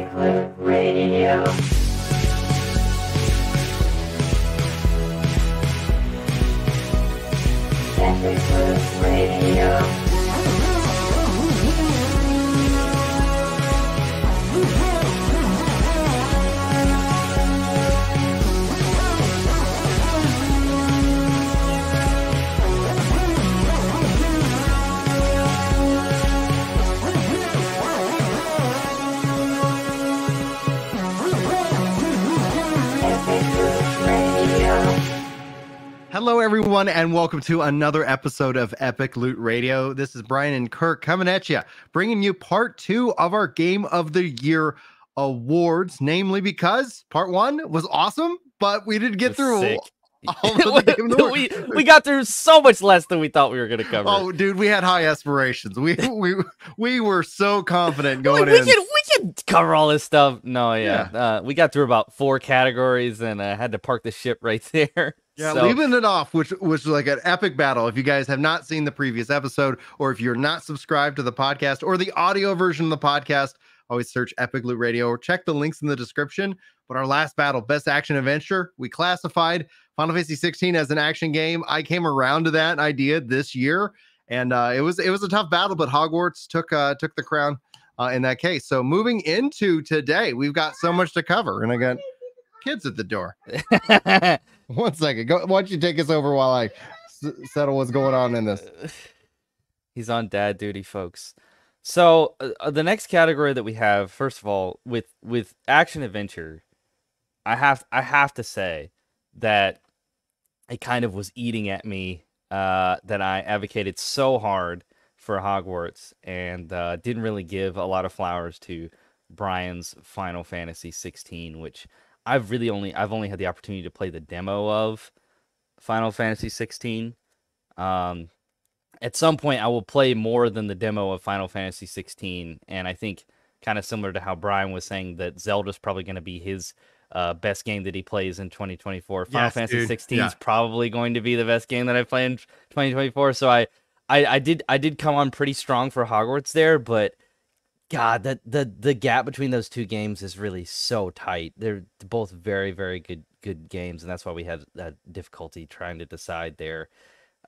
Epic Radio. Epic Radio. Hello, everyone, and welcome to another episode of Epic Loot Radio. This is Brian and Kirk coming at you, bringing you part two of our Game of the Year awards, namely because part one was awesome, but we didn't get through sick. all of the Game of the we, Year. we got through so much less than we thought we were going to cover. Oh, dude, we had high aspirations. We we we were so confident Like, going we in. can we can cover all this stuff. No, yeah, Uh, we got through about four categories and uh, had to park the ship right there. Yeah, So- leaving it off, which was like an epic battle. If you guys have not seen the previous episode, or if you're not subscribed to the podcast or the audio version of the podcast, always search Epic Loot Radio or check the links in the description. But our last battle, Best Action Adventure, we classified Final Fantasy 16 as an action game. I came around to that idea this year, and uh, it was it was a tough battle, but Hogwarts took uh, took the crown uh, in that case. So moving into today, we've got so much to cover, and I got kids at the door. One second. Go. Why don't you take us over while I s- settle what's going on in this? He's on dad duty, folks. So uh, the next category that we have, first of all, with with action adventure, I have I have to say that it kind of was eating at me uh, that I advocated so hard for Hogwarts and uh, didn't really give a lot of flowers to Brian's Final Fantasy 16, which I've really only I've only had the opportunity to play the demo of Final Fantasy 16. Um, at some point I will play more than the demo of Final Fantasy 16 and I think kind of similar to how Brian was saying that Zelda's probably going to be his uh, best game that he plays in 2024. Final Yes, Fantasy dude. 16 Yeah. is probably going to be the best game that I play in 2024 so I, I I did I did come on pretty strong for Hogwarts there but god that the the gap between those two games is really so tight. They're both very very good good games and that's why we had that difficulty trying to decide there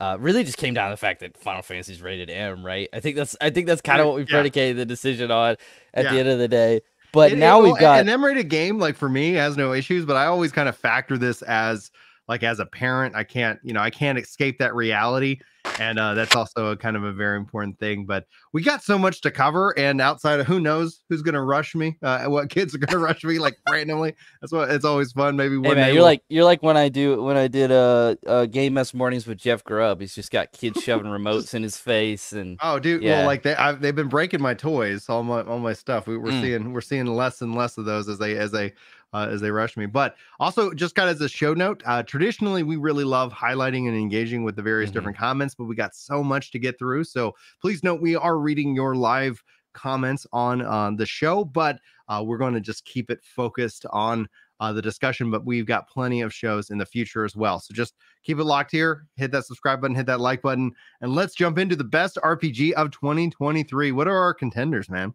uh, really just came down to the fact that Final Fantasy is rated M, right? I think that's I think that's kind of what we Yeah. predicated the decision on at the end of the day. But It- now it- we've got an M-rated game. Like for me, has no issues. But I always kind of factor this as like as a parent, I can't, you know, I can't escape that reality, and uh, that's also a kind of a very important thing. But we got so much to cover, and outside of who knows who's gonna rush me, uh, what kids are gonna rush me like randomly. That's what it's always fun. Maybe one Hey day man, you're we'll- like you're like when I do when I did uh, uh game mess mornings with Jeff Grubb. He's just got kids shoving remotes in his face and Oh, dude. Yeah. Well, like they, I've, they've been breaking my toys, all my, all my stuff. We, we're Mm. seeing, we're seeing less and less of those as they, as they, uh, as they rush me. But also, just kind of as a show note, uh, traditionally we really love highlighting and engaging with the various Mhm. different comments, but we got so much to get through. So please note we are reading your live comments on uh, the show, but uh, we're going to just keep it focused on uh, the discussion. But we've got plenty of shows in the future as well. So just keep it locked here. Hit that subscribe button, hit that like button, and let's jump into the best RPG of 2023. What are our contenders, man?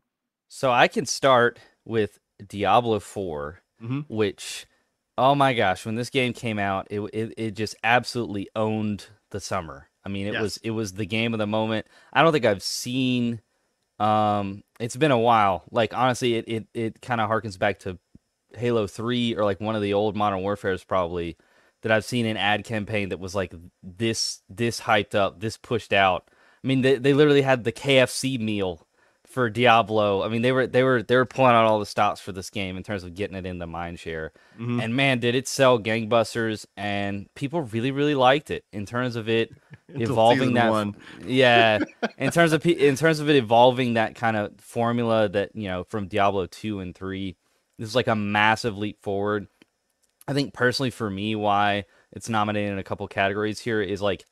so I can start with Diablo 4, Mhm. which oh my gosh, when this game came out, it it, it just absolutely owned the summer. I mean, it Yes. was it was the game of the moment. I don't think I've seen um it's been a while. Like honestly, it it, it kind of harkens back to Halo 3 or like one of the old Modern Warfares probably that I've seen an ad campaign that was like this this hyped up, this pushed out. I mean, they, they literally had the KFC meal for Diablo. I mean, they were they were they were pulling out all the stops for this game in terms of getting it in the mind share. Mhm. And man, did it sell gangbusters and people really really liked it in terms of it evolving that one. yeah in terms of in terms of it evolving that kind of formula that you know from diablo 2 and 3 this is like a massive leap forward i think personally for me why it's nominated in a couple categories here is like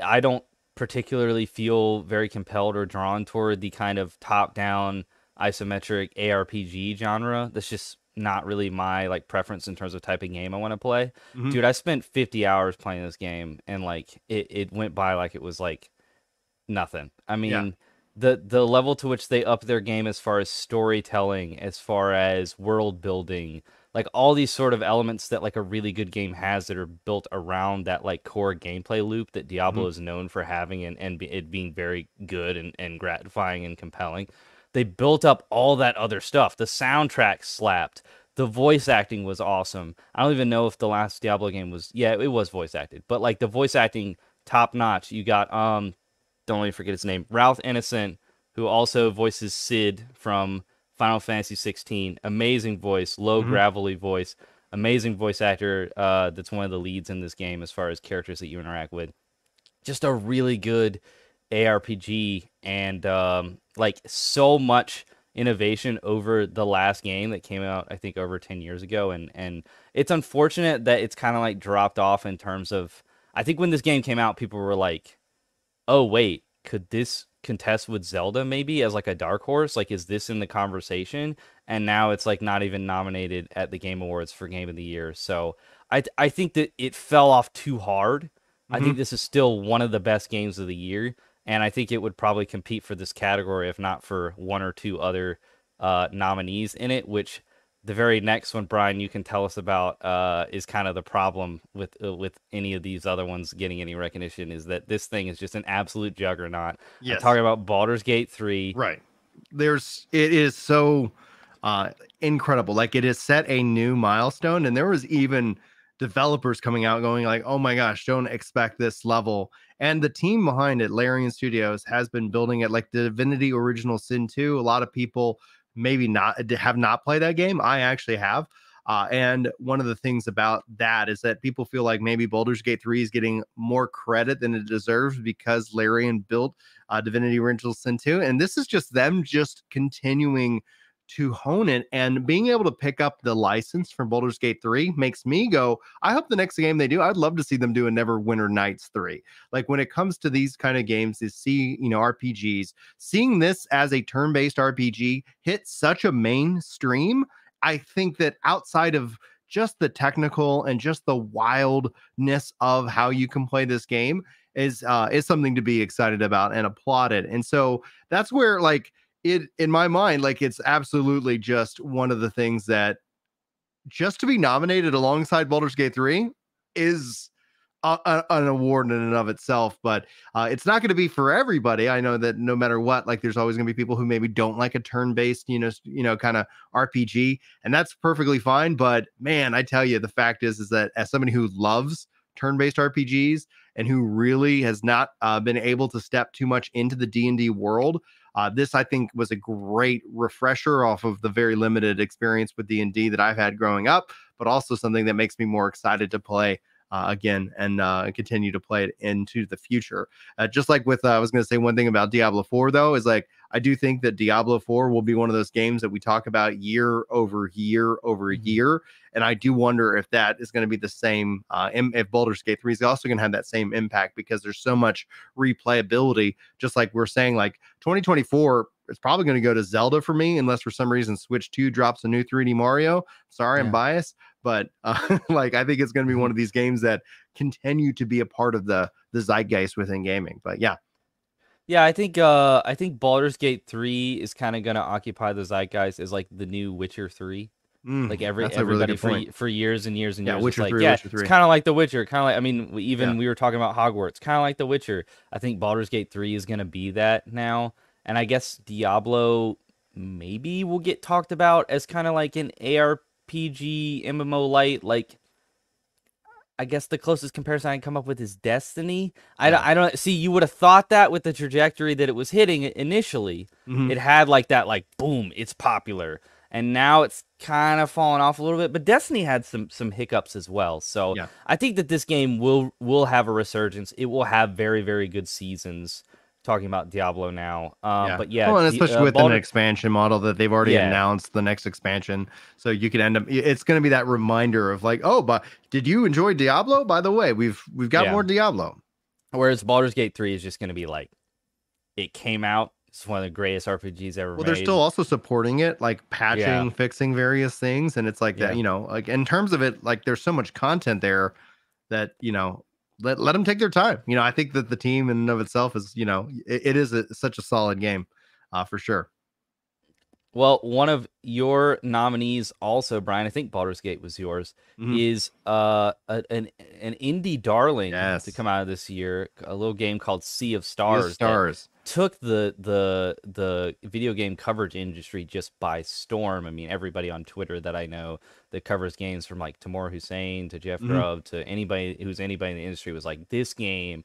i don't particularly feel very compelled or drawn toward the kind of top down isometric arpg genre that's just not really my like preference in terms of type of game I want to play. Mhm. Dude, I spent 50 hours playing this game and like it, it went by like it was like nothing. I mean, the the level to which they up their game as far as storytelling, as far as world building, like all these sort of elements that like a really good game has that are built around that like core gameplay loop that Diablo is known for having and, and be, it being very good and, and gratifying and compelling. They built up all that other stuff. The soundtrack slapped. The voice acting was awesome. I don't even know if the last Diablo game was yeah, it was voice acted, but like the voice acting top notch. You got um don't let me forget his name, Ralph Ineson, who also voices Cid from Final Fantasy 16. Amazing voice, low Mhm. gravelly voice, amazing voice actor. Uh, that's one of the leads in this game as far as characters that you interact with. Just a really good ARPG and um, like so much innovation over the last game that came out I think over 10 years ago and and it's unfortunate that it's kind of like dropped off in terms of I think when this game came out people were like oh wait could this contest with Zelda maybe as like a dark horse like is this in the conversation? And now it's like not even nominated at the game awards for game of the year. So I I think that it fell off too hard. I think this is still one of the best games of the year and I think it would probably compete for this category if not for one or two other uh, nominees in it. Which the very next one, Brian, you can tell us about uh, is kind of the problem with uh, with any of these other ones getting any recognition is that this thing is just an absolute juggernaut. Yes. I'm talking about Baldur's Gate three. Right. There's it is so uh incredible. Like it has set a new milestone and there was even developers coming out going like, "Oh my gosh, don't expect this level." And the team behind it, Larian Studios, has been building it like Divinity Original Sin 2. A lot of people maybe not have not played that game. I actually have. Uh, and one of the things about that is that people feel like maybe Baldur's Gate 3 is getting more credit than it deserves because Larian built uh, Divinity Original Sin 2. And this is just them just continuing to hone it and being able to pick up the license from Baldur's Gate 3 makes me go, I hope the next game they do, I'd love to see them do a Neverwinter Nights 3. Like when it comes to these kind of games, is see, you know, RPGs, seeing this as a turn-based RPG hit such a mainstream, I think that outside of just the technical and just the wildness of how you can play this game is uh is something to be excited about and applauded. And so that's where like it in my mind like it's absolutely just one of the things that just to be nominated alongside Baldur's Gate 3 is a, a- an award in and of itself but uh, it's not going to be for everybody. I know that no matter what like there's always going to be people who maybe don't like a turn-based you know you know kind of rpg and that's perfectly fine but man i tell you the fact is is that as somebody who loves turn-based rpgs and who really has not uh, been able to step too much into the d&d world uh, this, I think, was a great refresher off of the very limited experience with D and D that I've had growing up, but also something that makes me more excited to play uh, again and uh, continue to play it into the future. Uh, just like with, uh, I was going to say one thing about Diablo 4 though is like I do think that Diablo 4 will be one of those games that we talk about year over year over Mhm. year, and I do wonder if that is going to be the same. Uh, if Baldur's Gate 3 is also going to have that same impact because there's so much replayability. Just like we're saying, like 2024 is probably going to go to Zelda for me, unless for some reason Switch 2 drops a new 3D Mario. Sorry, I'm biased, but uh, like I think it's going to be one of these games that continue to be a part of the the zeitgeist within gaming. But yeah, Yeah, I think uh I think Baldur's Gate 3 is kind of going to occupy the zeitgeist as like the new Witcher 3. Mm, Like every a really everybody for point. for years and years and Yeah, years. it's Witcher like, 3, yeah, Witcher 3. it's kind of like The Witcher. Kind of like I mean, we, even Yeah. we were talking about Hogwarts. Kind of like The Witcher. I think Baldur's Gate 3 is going to be that now, and I guess Diablo maybe will get talked about as kind of like an ARPG MMO light. Like, I guess the closest comparison I can come up with is Destiny. I don't, Yeah. I don't see. You would have thought that with the trajectory that it was hitting initially Mhm. it had like that like boom it's popular and now it's kind of fallen off a little bit but destiny had some some hiccups as well so Yeah. i think that this game will will have a resurgence it will have very very good seasons talking about diablo now um but yeah well, and Di- especially uh, with Baldur- an expansion model that they've already Yeah. announced the next expansion, so you could end up. It's going to be that reminder of like, oh, but did you enjoy Diablo? By the way, we've we've got Yeah. more Diablo. whereas Baldur's Gate 3 is just going to be like it came out it's one of the greatest rpgs ever Well, made they're still also supporting it, like patching, fixing various things, and it's like Yeah. that. You know, like in terms of it, like there's so much content there that you know let let them take their time. You know, I think that the team in and of itself is, you know, it, it is a, such a solid game, uh, for sure. Well, one of your nominees, also Brian, I think Baldur's Gate was yours, Mhm. is uh a, an an indie darling to come out of this year, a little game called Sea of Sea of Stars. took the the the video game coverage industry just by storm. I mean, everybody on Twitter that I know that covers games from like Tamoor Hussain to Jeff Mhm. Grubb to anybody who's anybody in the industry was like, this game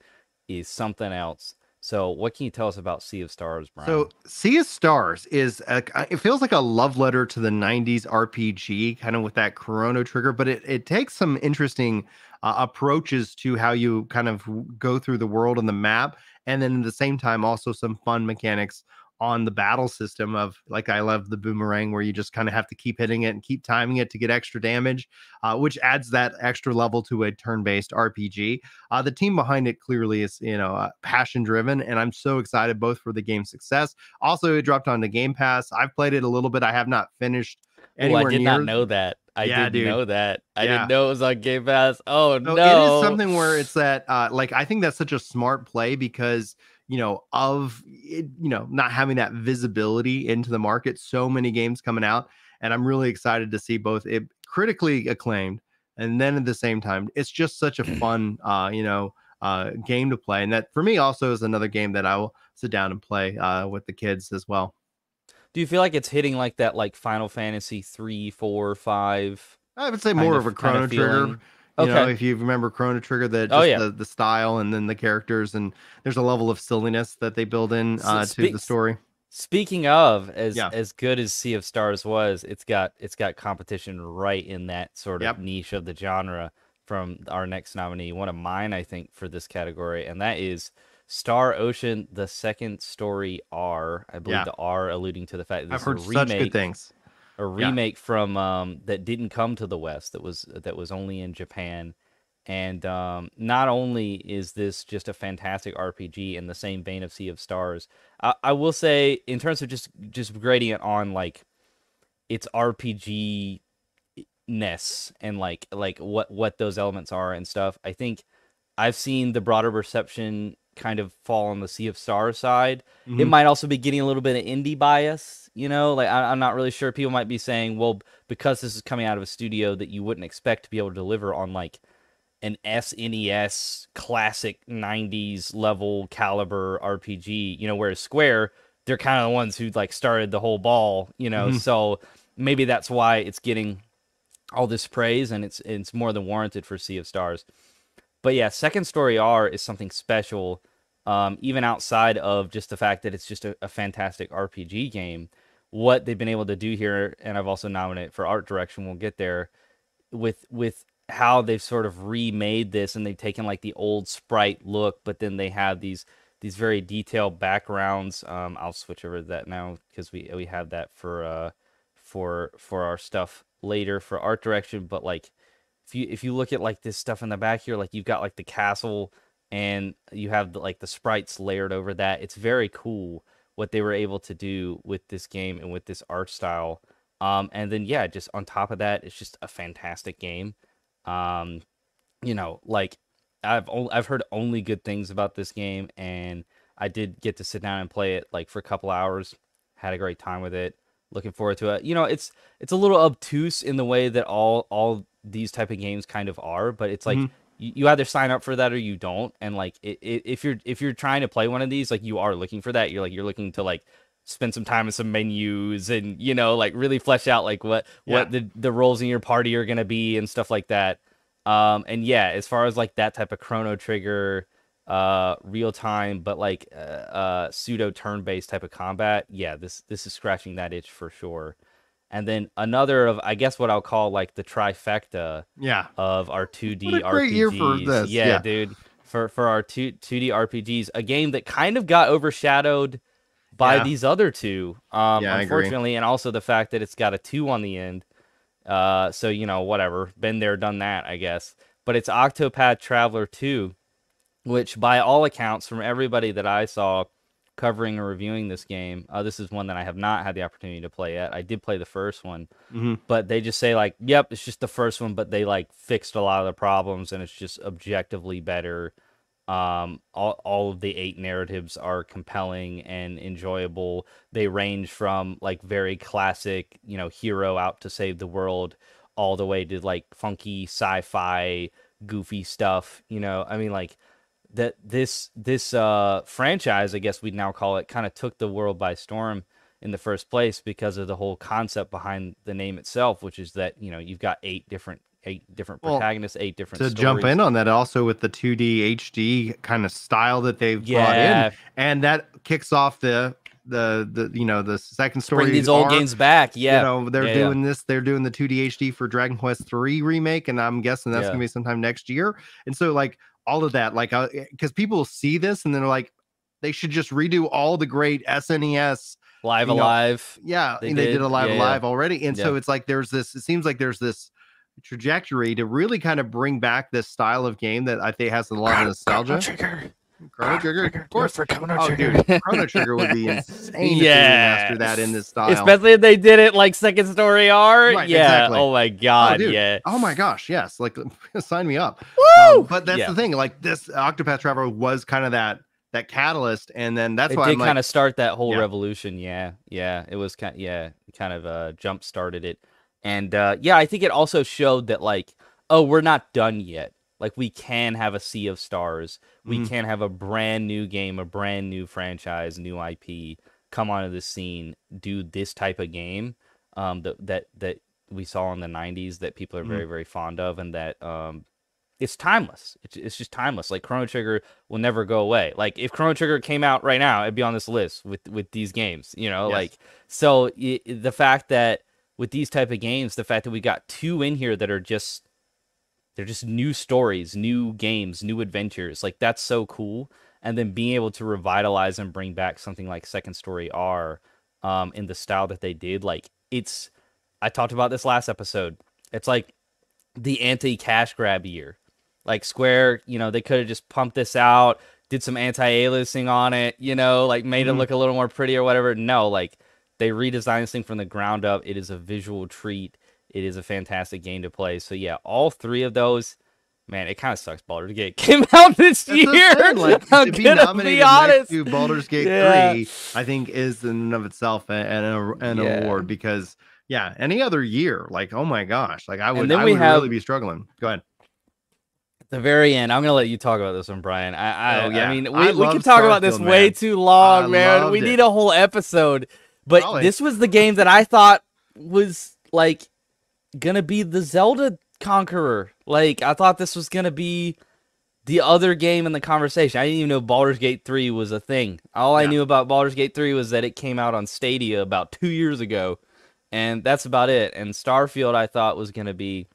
is something else. So, what can you tell us about Sea of Stars, Brian? So, Sea of Stars is a, it feels like a love letter to the 90s RPG, kind of with that Chrono Trigger, but it, it takes some interesting uh, approaches to how you kind of go through the world and the map. And then at the same time, also some fun mechanics on the battle system of like I love the boomerang where you just kind of have to keep hitting it and keep timing it to get extra damage, uh, which adds that extra level to a turn-based RPG. Uh, the team behind it clearly is, you know, uh, passion driven, and I'm so excited both for the game's success. Also, it dropped on the Game Pass. I've played it a little bit. I have not finished anywhere I did near. not know that. I Yeah, didn't dude. know that. I Yeah. didn't know it was on Game Pass. Oh So no! it is something where it's that, uh, like, I think that's such a smart play because you know of it, you know not having that visibility into the market. So many games coming out, and I'm really excited to see both it critically acclaimed, and then at the same time, it's just such a fun, uh, you know, uh, game to play, and that for me also is another game that I will sit down and play uh, with the kids as well. Do you feel like it's hitting like that, like Final Fantasy three, four, five? I would say more of, a kind Chrono Trigger. You know, if you remember Chrono Trigger, the just Oh, yeah. the, the style and then the characters, and there's a level of silliness that they build in uh, to the story. Speaking of, as Yeah. as good as Sea of Stars was, it's got it's got competition right in that sort of Yep. niche of the genre from our next nominee, one of mine, I think, for this category, and that is Star Ocean: The Second Story R. I believe Yeah. the R alluding to the fact that I've heard is a such good things. A remake from um that didn't come to the West. That was that was only in Japan. And um, not only is this just a fantastic RPG in the same vein of Sea of Stars, I, I will say in terms of just just grading it on like its RPG ness and like like what what those elements are and stuff. I think I've seen the broader reception kind of fall on the Sea of Stars side. It Mhm. might also be getting a little bit of indie bias, you know. Like I, I'm not really sure. People might be saying, well, because this is coming out of a studio that you wouldn't expect to be able to deliver on like an SNES classic 90s level caliber RPG, you know, whereas Square, they're kind of the ones who like started the whole ball, you know. Mhm. So maybe that's why it's getting all this praise and it's it's more than warranted for Sea of Stars. But yeah, Second Story R is something special, um, even outside of just the fact that it's just a, a fantastic RPG game. What they've been able to do here, and I've also nominated for art direction. We'll get there with with how they've sort of remade this, and they've taken like the old sprite look, but then they have these these very detailed backgrounds. Um, I'll switch over to that now because we we have that for uh for for our stuff later for art direction. But like if you if you look at like this stuff in the back here, like you've got like the castle and you have the, like the sprites layered over that. It's very cool what they were able to do with this game and with this art style. Um, and then yeah, just on top of that, it's just a fantastic game. Um, you know, like I've I've heard only good things about this game, and I did get to sit down and play it like for a couple hours. Had a great time with it. Looking forward to it. You know, it's it's a little obtuse in the way that all all these type of games kind of are, but it's like Mhm. You, you either sign up for that or you don't. And like it, it, if you're if you're trying to play one of these, like you are looking for that. You're like you're looking to like spend some time in some menus and you know like really flesh out like what what the the roles in your party are gonna be and stuff like that. Um, and yeah, as far as like that type of Chrono Trigger, uh, real time, but like uh, uh pseudo turn based type of combat, yeah, this this is scratching that itch for sure. And then another of I guess what I'll call like the trifecta Yeah. of our 2D RPGs. year for this, Yeah, yeah. dude. For for our two 2D RPGs, a game that kind of got overshadowed by Yeah. these other two. Um Yeah, unfortunately, and also the fact that it's got a 2 on the end. Uh so you know, whatever. Been there, done that, I guess. But it's Octopath Traveler 2, which by all accounts from everybody that I saw covering or reviewing this game. Uh, this is one that I have not had the opportunity to play yet. I did play the first one, Mhm. but they just say like, "Yep, it's just the first one," but they like fixed a lot of the problems, and it's just objectively better. Um, all all of the eight narratives are compelling and enjoyable. They range from like very classic, you know, hero out to save the world, all the way to like funky sci-fi, goofy stuff. You know, I mean, like that this this uh franchise, I guess we'd now call it, kind of took the world by storm in the first place because of the whole concept behind the name itself, which is that you know you've got eight different eight different Well, protagonists, eight different to jump in on that also with the 2D HD kind of style that they've brought in, and that kicks off the the the you know the second story. bring these old arc. games back. Yeah, You know, they're Yeah, yeah. doing this, they're doing the 2D HD for Dragon Quest 3 remake, and I'm guessing that's Yeah. gonna be sometime next year. And so, like, all of that, like, uh, eh, because people see this and they're like, they should just redo all the great SNES. Live you know, Alive. Yeah, They and they did, did, a live yeah, yeah. already. And so it's like there's this, it seems like there's this trajectory to really kind of bring back this style of game that I think has a lot of nostalgia. Trigger. Chrono Trigger, of course. for Chrono Oh, dude, Chrono Trigger would be insane if they remaster that in this style. Especially if they did it like second story R. Right, yeah. exactly. Oh my god. dude. yeah. Oh my gosh, yes. Like sign me up. Woo! Um, but that's Yeah. the thing. Like this Octopath Traveler was kind of that that catalyst, and then that's it why did I'm like, kind of start that whole Yeah. revolution. Yeah, yeah, it was kind, Of, yeah, kind of uh, jump started it, and uh, yeah, I think it also showed that like, oh, we're not done yet. Like we can have a sea of stars. We Mhm. can have a brand new game, a brand new franchise, new IP come onto the scene, do this type of game um, that that that we saw in the '90s that people are Mhm. very very fond of, and that um, it's timeless. It's, it's just timeless. Like Chrono Trigger will never go away. Like if Chrono Trigger came out right now, it'd be on this list with with these games. You know, Yes. like so y- the fact that with these type of games, the fact that we got two in here that are just they're just new stories, new games, new adventures. Like that's so cool. And then being able to revitalize and bring back something like Second Story R um, in the style that they did, like it's. I talked about this last episode. It's like the anti cash grab year. Like Square, you know, they could have just pumped this out, did some anti-aliasing on it, you know, like made Mhm. it look a little more pretty or whatever. No, like they redesigned this thing from the ground up. It is a visual treat. It is a fantastic game to play. So yeah, all three of those, man, it kind of sucks. Baldur's Gate came out this That's year. saying, Like I'm to be nominated be honest. next to Baldur's Gate Yeah. 3, I think is in and of itself an, an Yeah. award because yeah, any other year, like oh my gosh, like I would, then I we would have- really be struggling. Go ahead. the very end. I'm gonna let you talk about this one, Brian. I, I, Oh, yeah. I mean, I we, we can talk about this Starfield, way too long, I man. We loved need a whole episode. But Probably. this was the game that I thought was like gonna be the Zelda Conqueror. Like I thought this was gonna be the other game in the conversation. I didn't even know Baldur's Gate 3 was a thing. All I knew about Baldur's Gate 3 was that it came out on Stadia about two years ago. And that's about it. And Starfield I thought was gonna be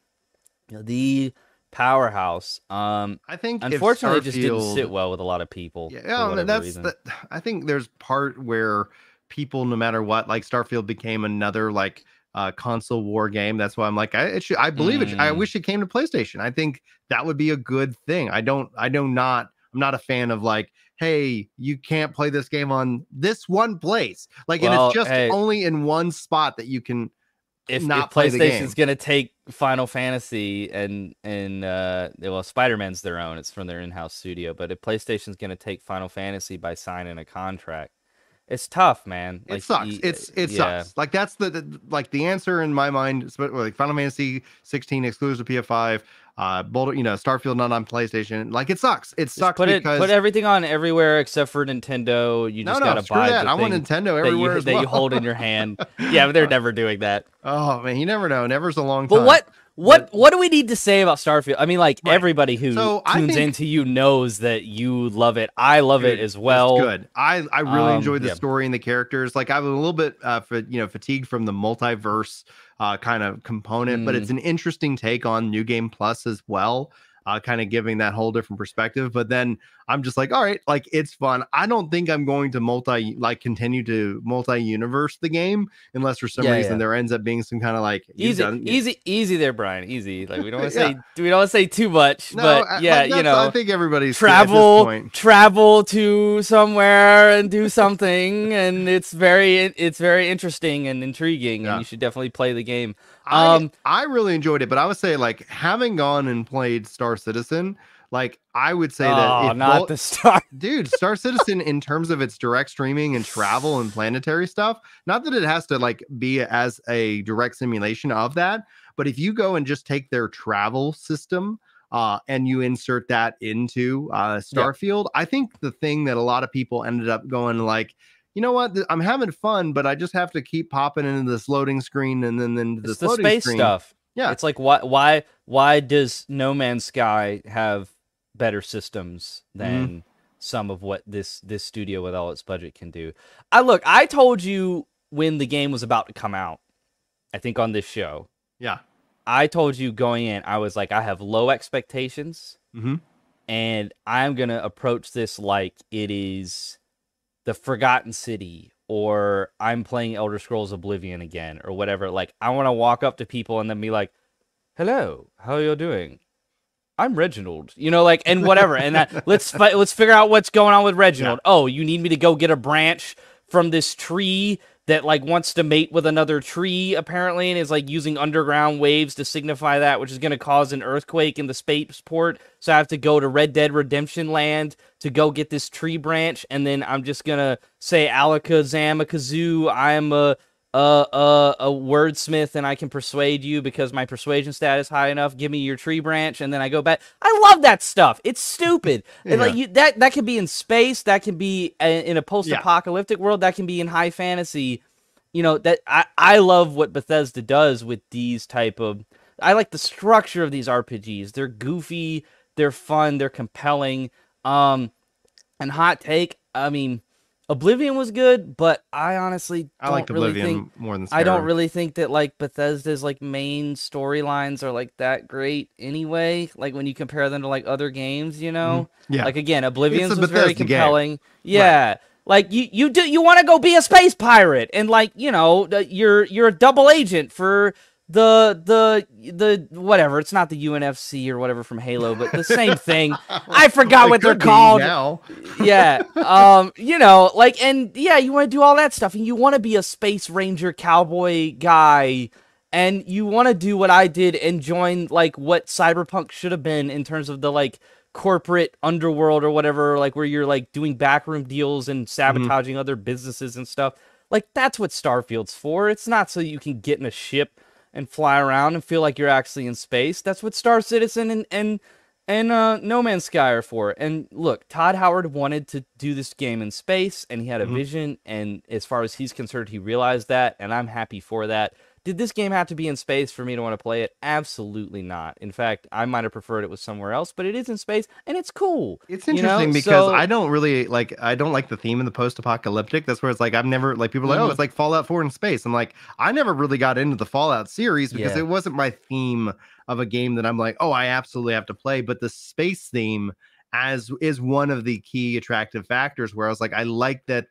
the powerhouse. Um I think unfortunately it just didn't sit well with a lot of people. Yeah, yeah, that's the, I think there's part where people, no matter what, like Starfield became another like uh, console war game. That's why I'm like, I it should, I believe it. Should, I Mm. wish it came to PlayStation. I think that would be a good thing. I don't, I do not, I'm not a fan of like, hey, you can't play this game on this one place. Like, and it's just hey. only in one spot that you can. if, not if play. PlayStation's gonna take Final Fantasy and and uh well Spider Man's their own, it's from their in house studio, but if PlayStation's gonna take Final Fantasy by signing a contract, it's tough, man. It sucks. It's it yeah. sucks. Like that's the, the like the answer in my mind. Like Final Fantasy 16 exclusive PS5, uh, Baldur, you know, Starfield not on PlayStation. Like it sucks. It Just sucks put it put everything on everywhere except for Nintendo. You no, just no, gotta screw buy that. I want Nintendo that everywhere you as that you hold in your hand. yeah, but they're never doing that. oh man, you never know. Never's a long But time. what what what do we need to say about Starfield? I mean, like Right. everybody who So, tunes into you knows that you love it. I love it as it's well. good. I I really Um, enjoyed the yeah. story and the characters. Like I was a little bit uh for, you know fatigued from the multiverse uh kind of component, but Mm. it's an interesting take on New Game Plus as well. Uh, kind of giving that whole different perspective. But then I'm just like, all right, like it's fun. I don't think I'm going to multi like continue to multi universe the game unless for some Yeah, reason yeah. there ends up being some kind of like Easy, done- easy, easy there, Brian. Easy. Like we don't want to Yeah. say we don't want to say too much, No, but yeah, like, you know, I think everybody's at this travel, point. travel to somewhere and do something, and it's very, it's very interesting and intriguing, and you should definitely play the game. I, Um, I really enjoyed it, but I would say like having gone and played Star Citizen, like I would say that oh, if not Vol- the start. dude, Star Citizen in terms of its direct streaming and travel and planetary stuff, not that it has to like be as a direct simulation of that, but if you go and just take their travel system uh, and you insert that into uh, Starfield, I think the thing that a lot of people ended up going like, you know what, I'm having fun, but I just have to keep popping into this loading screen and then then this the space screen. stuff. Yeah. It's like why why why does No Man's Sky have better systems than Mm-hmm. some of what this this studio with all its budget can do? I look, I told you when the game was about to come out. I think on this show. Yeah. I told you going in, I was like, I have low expectations, Mhm. and I'm gonna approach this like it is the Forgotten City, or I'm playing Elder Scrolls Oblivion again, or whatever. Like, I want to walk up to people and then be like, "Hello, how are you doing?" I'm Reginald, you know, like, and whatever, and that, let's fi- let's figure out what's going on with Reginald. Oh, you need me to go get a branch from this tree that like wants to mate with another tree apparently and is like using underground waves to signify that which is going to cause an earthquake in the spaceport so i have to go to red dead redemption land to go get this tree branch and then i'm just going to say alakazam a kazoo i'm a a, a a wordsmith and i can persuade you because my persuasion stat is high enough. Give me your tree branch and then i go back. I love that stuff. It's stupid. And like you that that can be in space. That can be a, in a post-apocalyptic world. That can be in high fantasy. You know that I, I love what bethesda does with these type of i like the structure of these rpgs they're goofy. They're fun. They're compelling. Um and hot take i mean oblivion was good but i honestly I really Oblivion think more than I don't really think that like Bethesda's like main storylines are like that great anyway. Like when you compare them to like other games, you know. Mm-hmm. Yeah. Like again, Oblivion's a was very Bethesda game. compelling. Yeah. Like you, you do you want to go be a space pirate and like you know uh, you're you're a double agent for the the the whatever. It's not the UNFC or whatever from Halo but the same thing. I forgot what they're called. now. yeah um you know like and yeah you want to do all that stuff and you want to be a space ranger cowboy guy and you want to do what i did and join like what cyberpunk should have been in terms of the like corporate underworld or whatever like where you're like doing backroom deals and sabotaging other businesses and stuff. Like that's what starfield's for. It's not so you can get in a ship and fly around and feel like you're actually in space that's what star citizen and and and uh, No Man's Sky are for. And look, Todd Howard wanted to do this game in space, and he had a vision. And as far as he's concerned, he realized that, and I'm happy for that. Did this game have to be in space for me to want to play it? Absolutely not. In fact, I might have preferred it was somewhere else, but it is in space, and it's cool. It's you know? interesting because So- I don't really like I don't like the theme of the post-apocalyptic. That's where it's like I've never like people are like, oh, Mhm. it's like Fallout 4 in space. I'm like, I never really got into the Fallout series because Yeah. it wasn't my theme of a game that I'm like, oh, I absolutely have to play. But the space theme as is one of the key attractive factors where I was like, I like that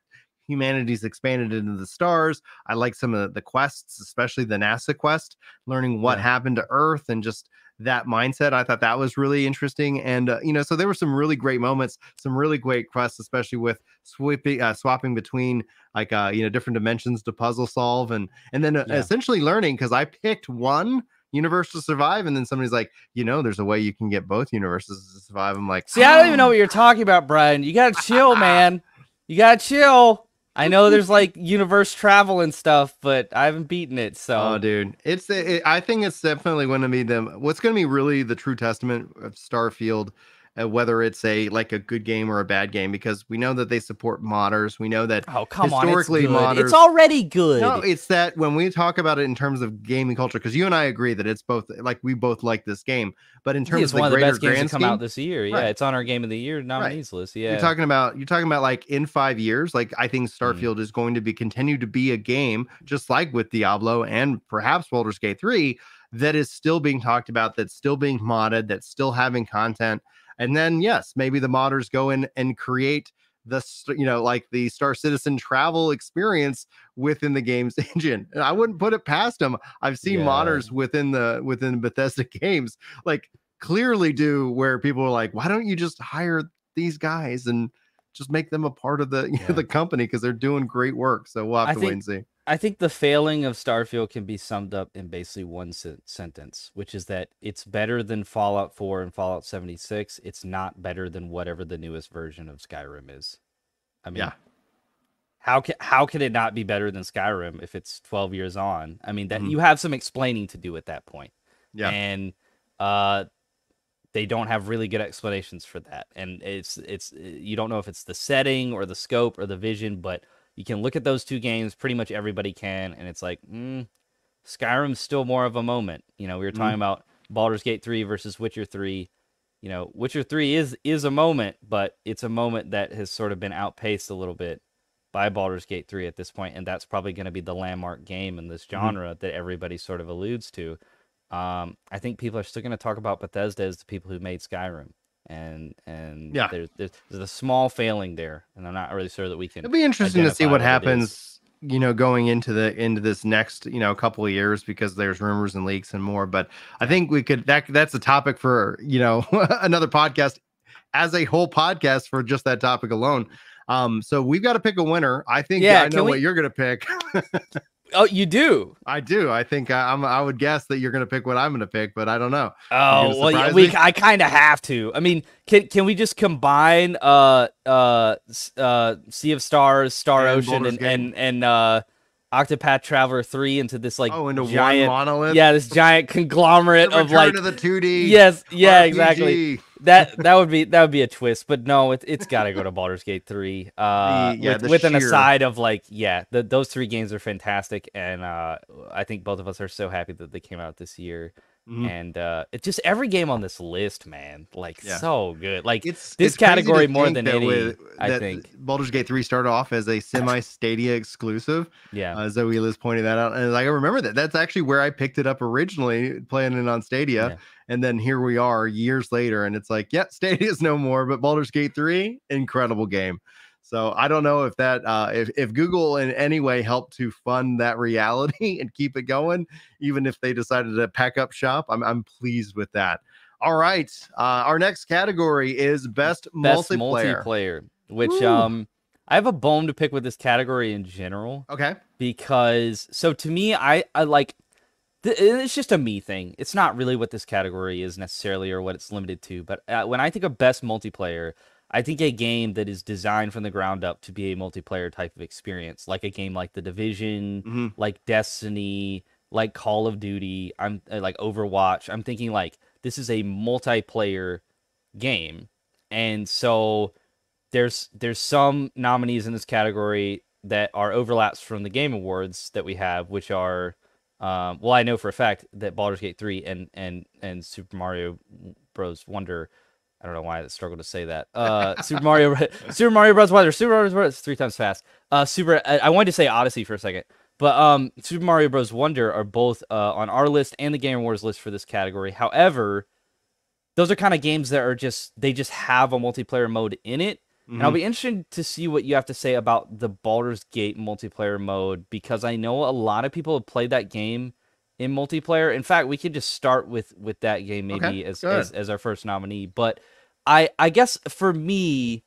humanity's expanded into the stars. I like some of the, quests, especially the NASA quest, learning what Yeah. happened to Earth and just that mindset. I thought that was really interesting. And, uh, you know, so there were some really great moments, some really great quests, especially with swapping, uh, swapping between like, uh, you know, different dimensions to puzzle solve and, and then uh, Yeah. essentially learning because I picked one universe to survive. And then somebody's like, you know, there's a way you can get both universes to survive. I'm like, See, I don't even know what you're talking about, Brian. You gotta chill, man. You gotta chill. I know there's like universe travel and stuff, but I haven't beaten it, so. Oh, dude, it's it, I think it's definitely going to be the what's going to be really the true testament of Starfield, uh, whether it's a like a good game or a bad game, because we know that they support modders. We know that Oh come on, historically it's good. modders- It's already good. no, it's that when we talk about it in terms of gaming culture, because you and I agree that it's both like we both like this game, but in terms it's of the one of the greater best games grand to come scheme, out this year. Yeah, Right. it's on our game of the year nominees list. Yeah, You're talking about you're talking about like in five years, like I Mm. think Starfield is going to be continue to be a game, just like with Diablo and perhaps Baldur's Gate 3, that is still being talked about, that's still being modded, that's still having content. And then yes, maybe the modders go in and create the you know like the Star Citizen travel experience within the game's engine. And I wouldn't put it past them. I've seen Yeah. modders within the within Bethesda games like clearly do where people are like, why don't you just hire these guys and just make them a part of the know, Yeah. the company because they're doing great work. So we'll have I to wait and see. I think the failing of Starfield can be summed up in basically one sen- sentence, which is that it's better than Fallout 4 and Fallout 76. It's not better than whatever the newest version of Skyrim is. I mean, Yeah. how can how can it not be better than Skyrim if it's 12 years on? I mean, that Mhm. you have some explaining to do at that point. Yeah. And uh they don't have really good explanations for that. And it's it's you don't know if it's the setting or the scope or the vision, but you can look at those two games, pretty much everybody can, and it's like, mm, Skyrim's still more of a moment. You know, we were Mm. talking about Baldur's Gate 3 versus Witcher 3. You know, Witcher 3 is is a moment, but it's a moment that has sort of been outpaced a little bit by Baldur's Gate 3 at this point, and that's probably going to be the landmark game in this Mm-hmm. genre that everybody sort of alludes to. Um, I think people are still going to talk about Bethesda as the people who made Skyrim, and and Yeah. there's, there's there's a small failing there, and I'm not really sure that we can. It'll be interesting to see what what happens, you know, going into the into this next, you know, couple of years because there's rumors and leaks and more. But I think we could that that's a topic for you know another podcast as a whole podcast for just that topic alone. Um, so we've got to pick a winner. I think Yeah, I know we- what you're gonna pick. Oh, you do. I do. I think I, I'm. I would guess that you're gonna pick what I'm gonna pick, but I don't know. Oh well, yeah, we me? I kind of have to. I mean, can can we just combine uh uh uh Sea of Stars, Star And Ocean, Baldur's and and and uh Octopath Traveler three into this like oh, into giant one monolith. yeah this giant conglomerate of like of the 2D. yes yeah exactly that that would be that would be a twist but no it, it's got to go to Baldur's Gate 3 uh The- yeah, with, with an aside of like yeah the, those three games are fantastic and uh I think both of us are so happy that they came out this year Mhm. and uh it's just every game on this list man like Yeah. so good like It's this it's category more than any, with- I think. Baldur's Gate 3 started off as a semi Stadia exclusive. yeah Uh, Zoe Liz pointed that out, and like, I remember that. That's actually where I picked it up originally, playing it on Stadia, Yeah. and then here we are years later, and it's like, yeah, Stadia is no more, but Baldur's Gate 3, incredible game. So I don't know if that uh, if if Google in any way helped to fund that reality and keep it going, even if they decided to pack up shop, I'm I'm pleased with that. All right, uh, our next category is best, best multiplayer. multiplayer which Woo. um I have a bone to pick with this category in general Okay, because so to me I I like it's just a me thing. It's not really what this category is necessarily or what it's limited to, but uh, when I think of best multiplayer, I think a game that is designed from the ground up to be a multiplayer type of experience, like a game like The Division, Mhm. like Destiny, like Call of Duty, I'm uh, like Overwatch. I'm thinking like this is a multiplayer game. And so there's there's some nominees in this category that are overlaps from the game awards that we have, which are um, well, I know for a fact that Baldur's Gate 3 and and and Super Mario Bros. Wonder. I don't know why I struggled to say that. Uh, Super Mario, Super Mario Bros. Wonder, Super Mario Bros. Three times fast. Uh, Super. I, I wanted to say Odyssey for a second, but um, Super Mario Bros. Wonder are both uh, on our list and the Game Awards list for this category. However, those are kind of games that are just they just have a multiplayer mode in it. And I'll Mhm. be interested to see what you have to say about the Baldur's Gate multiplayer mode because I know a lot of people have played that game in multiplayer. In fact, we could just start with with that game maybe Okay, as, as as our first nominee. But I I guess for me,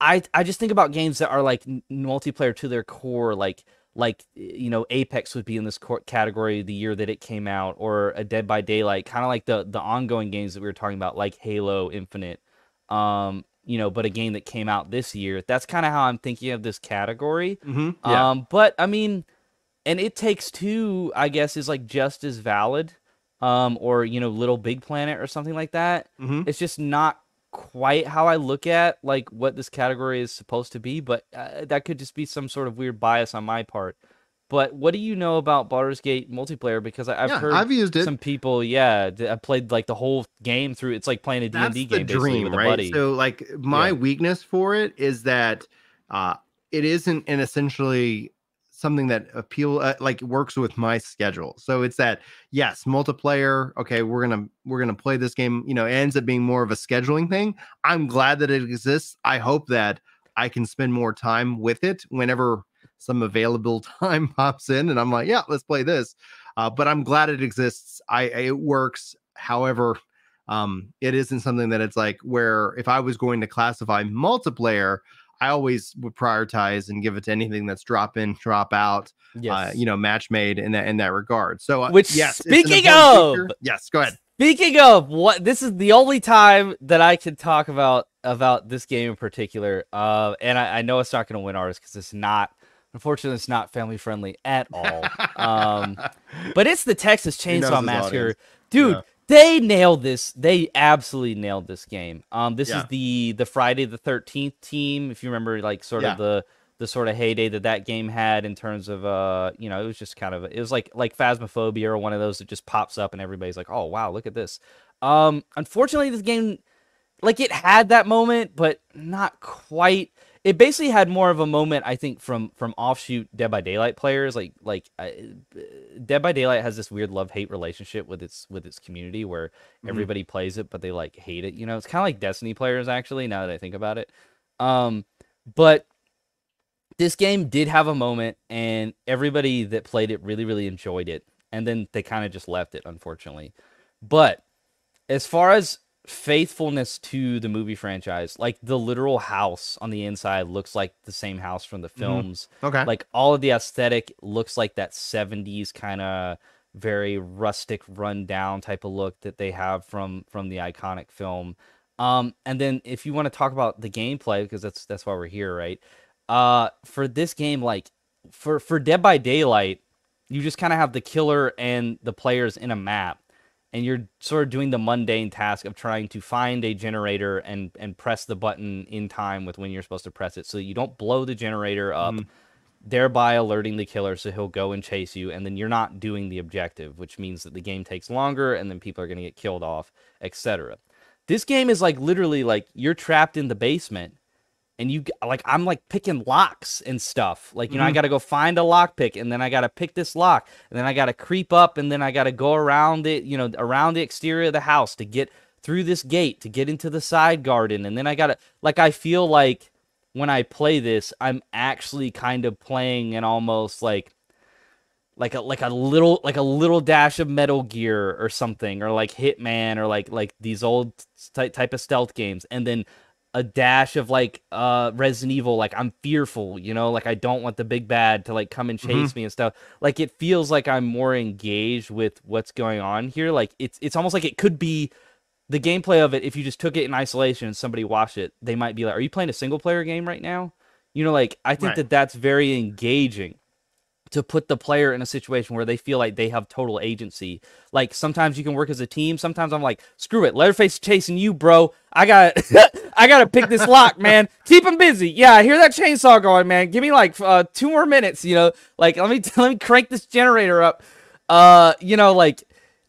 I I just think about games that are like n- multiplayer to their core, like like you know Apex would be in this category the year that it came out, or a Dead by Daylight, kind of like the the ongoing games that we were talking about, like Halo Infinite. Um, you know, but a game that came out this year. That's kind of how I'm thinking of this category. Mhm. Yeah. Um, but I mean, and it takes two, I guess, is like just as valid. Um, or you know, Little Big Planet or something like that. Mhm. It's just not quite how I look at like what this category is supposed to be. But uh, that could just be some sort of weird bias on my part. But what do you know about Baldur's Gate multiplayer? Because I, I've yeah, heard I've used it. some people, yeah, I played like the whole game through. It's like playing a D and D game basically dream, with a right? buddy. So, like, my Yeah. weakness for it is that uh, it isn't an essentially something that appeal uh, like works with my schedule. So it's that yes, multiplayer. Okay, we're gonna we're gonna play this game. You know, ends up being more of a scheduling thing. I'm glad that it exists. I hope that I can spend more time with it whenever some available time pops in, and I'm like, yeah, let's play this. Uh, but I'm glad it exists. I it works. However, um, it isn't something that it's like where if I was going to classify multiplayer, I always would prioritize and give it to anything that's drop in, drop out, uh, you know, match made in that in that regard. So, uh, Which, yes, speaking of- feature. yes, go ahead. Speaking of what, this is the only time that I can talk about about this game in particular. Uh, and I, I know it's not going to win ours because it's not. Unfortunately, it's not family friendly at all. um, but it's the Texas Chainsaw Massacre, audience. dude. Yeah. They nailed this. They absolutely nailed this game. Um, this Yeah. is the the Friday the Thirteenth team. If you remember, like sort Yeah. of the the sort of heyday that that game had in terms of uh, you know, it was just kind of it was like like Phasmophobia or one of those that just pops up and everybody's like, oh wow, look at this. Um, unfortunately, this game like it had that moment, but not quite. It basically had more of a moment, I think, from from offshoot Dead by Daylight players. Like like uh, Dead by Daylight has this weird love hate relationship with its with its community where Mhm. everybody plays it, but they like hate it. You know, it's kind of like Destiny players actually. Now that I think about it, um, but this game did have a moment, and everybody that played it really really enjoyed it, and then they kind of just left it, unfortunately. But as far as faithfulness to the movie franchise, like the literal house on the inside looks like the same house from the films. Okay. Like all of the aesthetic looks like that 70s kind of very rustic rundown type of look that they have from from the iconic film. Um and then if you want to talk about the gameplay because that's that's why we're here, right? Uh for this game like for for Dead by Daylight, you just kind of have the killer and the players in a map and you're sort of doing the mundane task of trying to find a generator and and press the button in time with when you're supposed to press it so you don't blow the generator up Mhm. thereby alerting the killer so he'll go and chase you and then you're not doing the objective which means that the game takes longer and then people are going to get killed off etc this game is like literally like you're trapped in the basement and you like I'm like picking locks and stuff. Like you know, I Mhm. got to go find a lock pick, and then I got to pick this lock, and then I got to creep up, and then I got to go around it, you know, around the exterior of the house to get through this gate to get into the side garden, and then I got to like I feel like when I play this, I'm actually kind of playing an almost like like a like a little like a little dash of Metal Gear or something, or like Hitman, or like like these old type type of stealth games, and then a dash of like uh Resident Evil like I'm fearful, you know, like I don't want the big bad to like come and chase me and stuff. Like it feels like I'm more engaged with what's going on here. Like it's it's almost like it could be the gameplay of it if you just took it in isolation and somebody watched it, they might be like, "Are you playing a single player game right now?" You know, like I think Right. that that's very engaging to put the player in a situation where they feel like they have total agency. Like sometimes you can work as a team. Sometimes I'm like, screw it, Leatherface chasing you, bro. I got, I gotta pick this lock, man. Keep him busy. Yeah, I hear that chainsaw going, man. Give me like uh, two more minutes. You know, like let me let me crank this generator up. Uh, you know, like.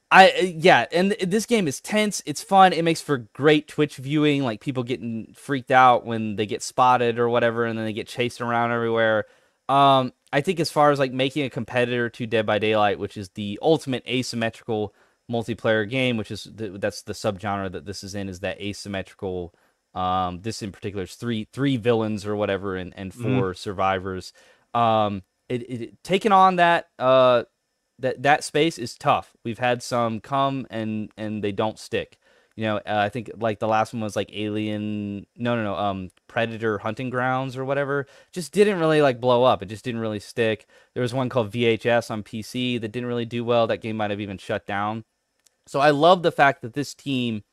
I uh, yeah, and th- this game is tense. It's fun. It makes for great Twitch viewing, like people getting freaked out when they get spotted or whatever, and then they get chased around everywhere. Um, I think as far as like making a competitor to Dead by Daylight, which is the ultimate asymmetrical multiplayer game, which is that's the subgenre that this is in, is that asymmetrical. Um, this in particular is three three villains or whatever, and and Mhm. 4 survivors. Um, it, it taking on that uh that that space is tough. We've had some come and and they don't stick. You know, uh, I think like the last one was like Alien. No, no, no. Um, Predator Hunting Grounds or whatever. Just didn't really like blow up. It just didn't really stick. There was one called VHS on PC that didn't really do well. That game might have even shut down. So I love the fact that this team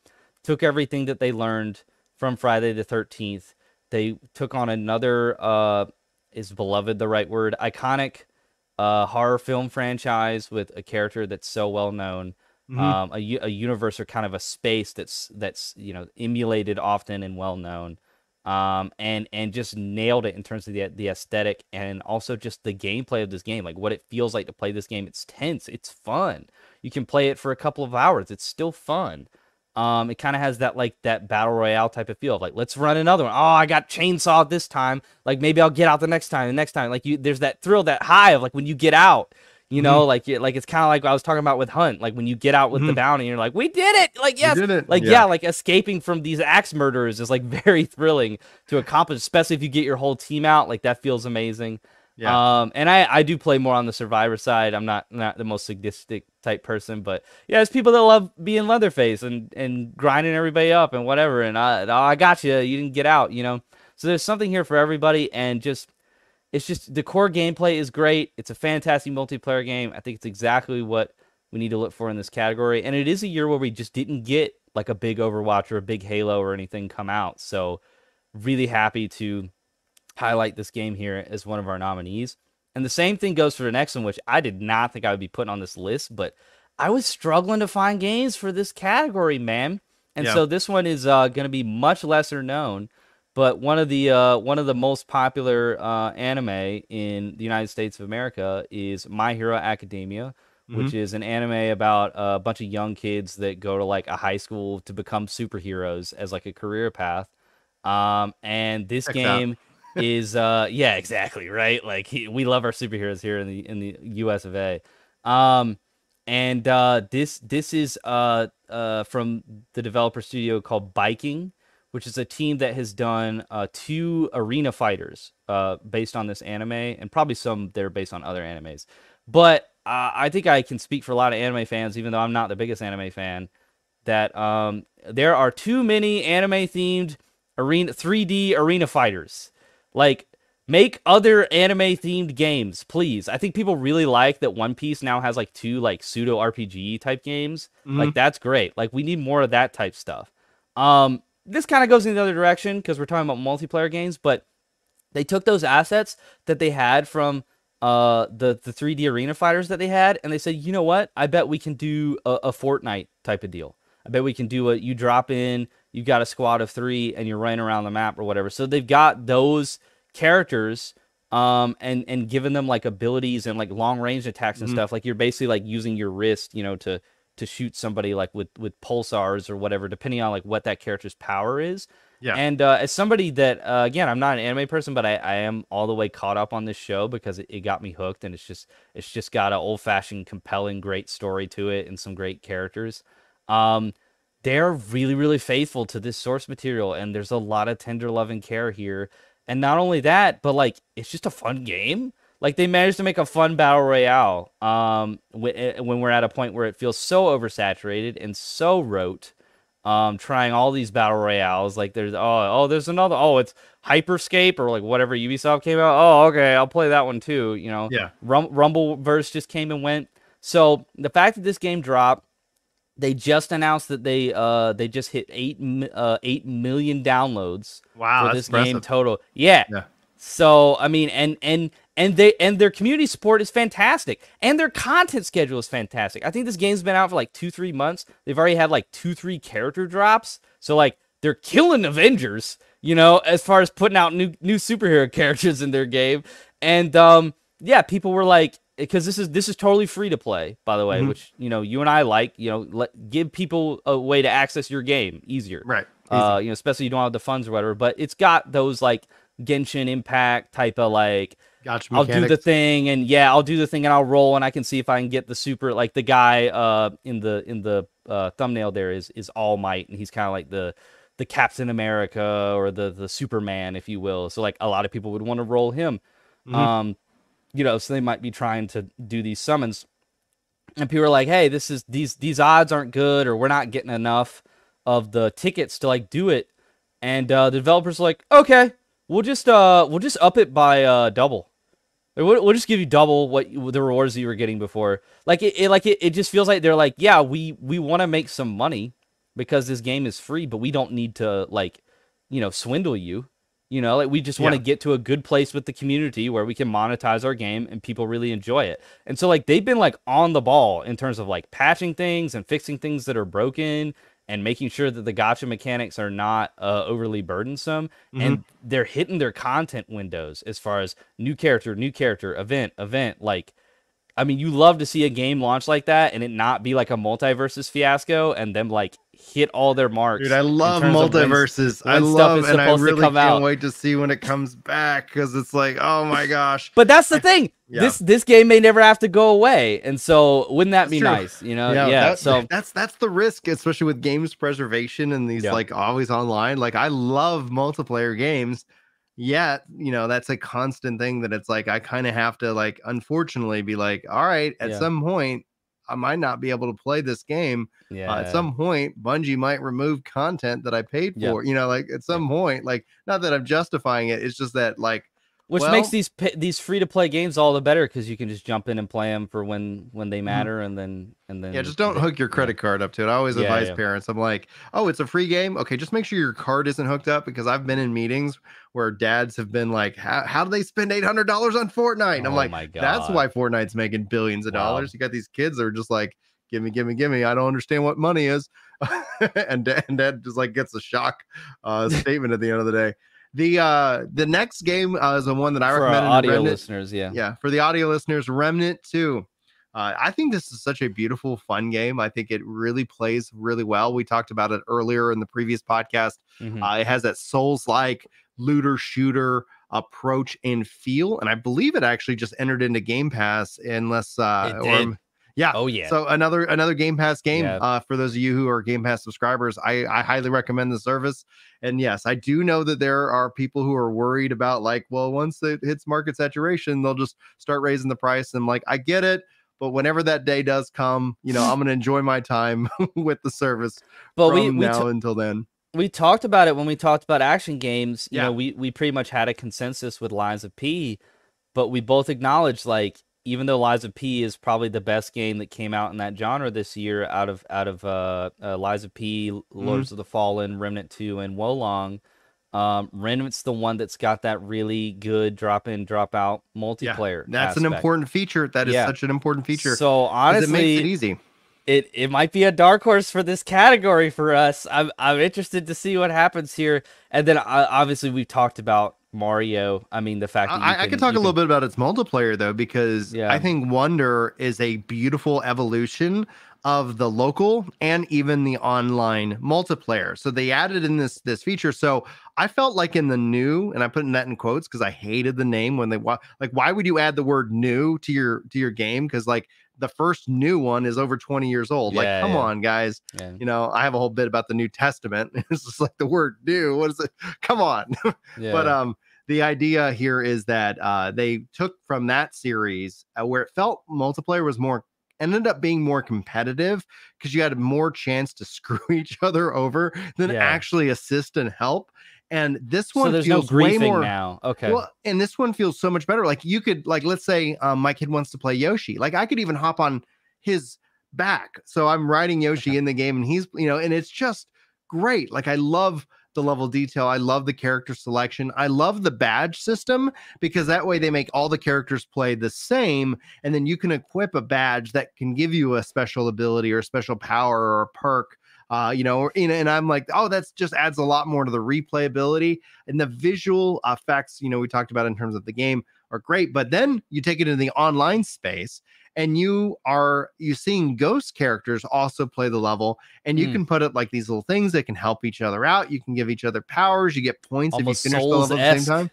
took everything that they learned from Friday the Thirteenth. They took on another. Uh, is beloved the right word? Iconic uh, horror film franchise with a character that's so well known, Mhm. um, a, a universe or kind of a space that's that's you know emulated often and well known, um, and and just nailed it in terms of the the aesthetic and also just the gameplay of this game, like what it feels like to play this game. It's tense, it's fun. You can play it for a couple of hours. It's still fun. Um, it kind of has that like that battle royale type of feel. Of, like let's run another one. Oh, I got chainsaw this time. Like maybe I'll get out the next time. The next time, like you, there's that thrill, that high of like when you get out. You know, like you- like it's kind of like I was talking about with Hunt. Like when you get out with the Mhm. bounty, you're like, we did it. Like yes, it. like Yeah. yeah. like escaping from these axe murderers is like very thrilling to accomplish, especially if you get your whole team out. Like that feels amazing. Yeah. Um, and I, I do play more on the survivor side. I'm not not the most sadistic type person, but yeah, there's people that love being Leatherface and and grinding everybody up and whatever. And I oh, I got you. You didn't get out, you know. So there's something here for everybody, and just it's just the core gameplay is great. It's a fantastic multiplayer game. I think it's exactly what we need to look for in this category. And it is a year where we just didn't get like a big Overwatch or a big Halo or anything come out. So really happy to highlight this game here as one of our nominees. And the same thing goes for the next one, which I did not think I would be putting on this list, but I was struggling to find games for this category, man. And Yeah. so this one is uh, going to be much lesser known, but one of the uh, one of the most popular uh, anime in the United States of America is My Hero Academia, which is an anime about a bunch of young kids that go to like a high school to become superheroes as like a career path. Um, and this game. out. Is uh yeah exactly right like he, we love our superheroes here in the in the US of A. Um, and uh, this this is uh uh from the developer studio called Byking, which is a team that has done uh two arena fighters uh based on this anime and probably some that are based on other animes. But uh, I think I can speak for a lot of anime fans, even though I'm not the biggest anime fan. That um there are too many anime themed arena 3D arena fighters. Like make other anime themed games, please. I think people really like that One Piece now has like two like pseudo RPG type games. Like that's great. Like we need more of that type stuff. Um this kind of goes in the other direction because we're talking about multiplayer games, but they took those assets that they had from uh the the 3D arena fighters that they had and they said, "You know what? I bet we can do a, a Fortnite type of deal. I bet we can do a you drop in, you got a squad of 3 and you're running around the map or whatever." So they've got those characters um and and given them like abilities and like long range attacks and Mhm. stuff. Like you're basically like using your wrist, you know, to to shoot somebody like with with pulsars or whatever depending on like what that character's power is. Yeah. And uh, as somebody that, uh, again, I'm not an anime person, but I, I am all the way caught up on this show because it, it got me hooked, and it's just it's just got an old fashioned, compelling, great story to it, and some great characters. Um, they're really, really faithful to this source material, and there's a lot of tender love and care here. And not only that, but like it's just a fun game. Like they managed to make a fun battle royale. Um, when, when we're at a point where it feels so oversaturated and so rote um trying all these battle royales like there's oh oh there's another oh it's hyperscape or like whatever ubisoft came out oh okay i'll play that one too you know Yeah. Rum- rumbleverse just came and went so the fact that this game dropped they just announced that they uh they just hit 8 uh 8 million downloads Wow, for this game total yeah Yeah. so I mean, and and and they and their community support is fantastic, and their content schedule is fantastic. I think this game's been out for like two, three months. They've already had like two, three character drops. So like they're killing Avengers, you know, as far as putting out new new superhero characters in their game. And um, yeah, people were like, because this is this is totally free to play, by the way, Mhm. which you know you and I like. You know, let give people a way to access your game easier Right. uh, you know, especially you don't have the funds or whatever. But it's got those like Genshin Impact type of like Gotcha. I'll do the thing and yeah, I'll do the thing and I'll roll and I can see if I can get the super like the guy uh in the in the uh, thumbnail there is is All Might and he's kind of like the the Captain America or the the Superman if you will. So like a lot of people would want to roll him. Mhm. Um you know, so they might be trying to do these summons. And people are like, "Hey, this is these these odds aren't good or we're not getting enough of the tickets to like do it." And uh the developers like, "Okay, we'll just uh we'll just up it by uh double." We'll, we'll just give you double what the rewards you were getting before. Like it, it like it, it just feels like they're like, yeah, we we want to make some money because this game is free, but we don't need to like, you know, swindle you. You know, like we just want to Yeah. get to a good place with the community where we can monetize our game and people really enjoy it. And so like they've been like on the ball in terms of like patching things and fixing things that are broken and making sure that the gotcha mechanics are not uh, overly burdensome and they're hitting their content windows as far as new character, new character, event, event like I mean, you love to see a game launch like that and it not be like a MultiVersus fiasco and them like hit all their marks. Dude, I love of when- MultiVersus. I love, and I really can't out. wait to see when it comes back because it's like, oh my gosh. But that's the thing. Yeah. This this game may never have to go away, and so wouldn't that That's be true. nice? You know, yeah. that- so that's that's the risk, especially with games preservation and these Yeah. like always online. Like I love multiplayer games, yet you know that's a constant thing that it's like I kind of have to like unfortunately be like, all right, at Yeah. some point I might not be able to play this game. yeah, Uh, at some point, Bungie might remove content that I paid Yeah. for. You know, like at some point, like not that I'm justifying it. It's just that like which makes these these free to play games all the better because you can just jump in and play them for when when they matter, and then and then Mm-hmm. Yeah, just don't they- hook your yeah. credit card up to it. I always Yeah, advise yeah. parents. I'm like, oh, it's a free game. Okay, just make sure your card isn't hooked up because I've been in meetings where dads have been like, how, how do they spend eight hundred dollars on Fortnite? And I'm Oh like, my god, that's why Fortnite's making billions of Wow. dollars. You got these kids that are just like, give me, give me, give me. I don't understand what money is. and dad, and dad just like gets a shock uh, statement at the end of the day. The uh the next game uh, is the one that I recommend. for recommended. audio Remnant- listeners. Yeah, yeah for the audio listeners remnant 2 uh, i think this is such a beautiful fun game i think it really plays really well we talked about it earlier in the previous podcast Mhm. uh, it has that souls like looter shooter approach and feel and i believe it actually just entered into game pass unless uh or-. Yeah oh yeah, so another another Game Pass game Yeah. uh, for those of you who are Game Pass subscribers. I, I highly recommend the service. And yes, I do know that there are people who are worried about like, well, once it hits market saturation, they'll just start raising the price. And like, I get it, but whenever that day does come, you know, I'm gonna enjoy my time with the service but from we we now t- until then. we talked about it when we talked about action games. You Yeah. know, we we pretty much had a consensus with Lies of P, but we both acknowledged like even though Lies of P is probably the best game that came out in that genre this year, out of out of uh, uh Lies of P, Mm-hmm. Lords of the Fallen, Remnant Two, and Wo Long. Um, Remnant's the one that's got that really good drop in, drop out multiplayer. That's an important feature. That is Yeah. such an important feature. So honestly, it makes it easy. it it might be a dark horse for this category for us. I'm I'm interested to see what happens here. And then uh, obviously we've talked about Mario. I mean the fact that I, I could talk a you little bit about its multiplayer though, because Yeah. I think Wonder is a beautiful evolution of the local and even the online multiplayer. So they added in this this feature. So I felt like in the new, and I'm putting that in quotes because I hated the name when they wa- like. Why would you add the word "new" to your to your game? Because like the first new one is over 20 years old. like, come yeah. on, guys. Yeah. You know, I have a whole bit about the New Testament. It's just like the word "new." What is it? Come on. Yeah. But um, the idea here is that uh, they took from that series uh, where it felt multiplayer was more ended up being more competitive because you had more chance to screw each other over than Yeah. actually assist and help. And this so one no feels way more. now. Okay. Well, and this one feels so much better. Like you could, like, let's say um, my kid wants to play Yoshi. Like I could even hop on his back. So I'm riding Yoshi in the game, and he's, you know, and it's just great. Like I love the level detail. I love the character selection. I love the badge system because that way they make all the characters play the same, and then you can equip a badge that can give you a special ability or a special power or a perk. Uh, you know, and I'm like, oh, that's just adds a lot more to the replayability and the visual effects. You know, we talked about in terms of the game are great, but then you take it in the online space and you are you seeing ghost characters also play the level and you Hmm. can put up like these little things that can help each other out you can give each other powers you get points Almost if you finish the level at the same time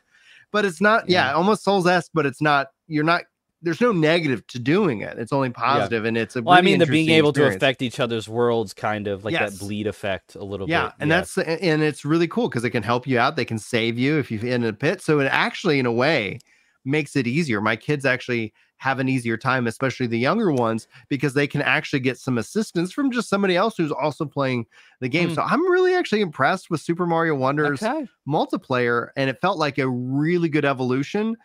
but it's not yeah, Yeah. almost souls-esque but it's not you're not there's no negative to doing it it's only positive and it's a well, I mean the being able to affect each other's worlds, kind of like Yes. that bleed effect a little yeah bit. and that's and it's really cool because it can help you out they can save you if you're in a pit so it actually in a way makes it easier my kids actually have an easier time especially the younger ones because they can actually get some assistance from just somebody else who's also playing the game Hmm. so i'm really actually impressed with super mario wonders okay. multiplayer and it felt like a really good evolution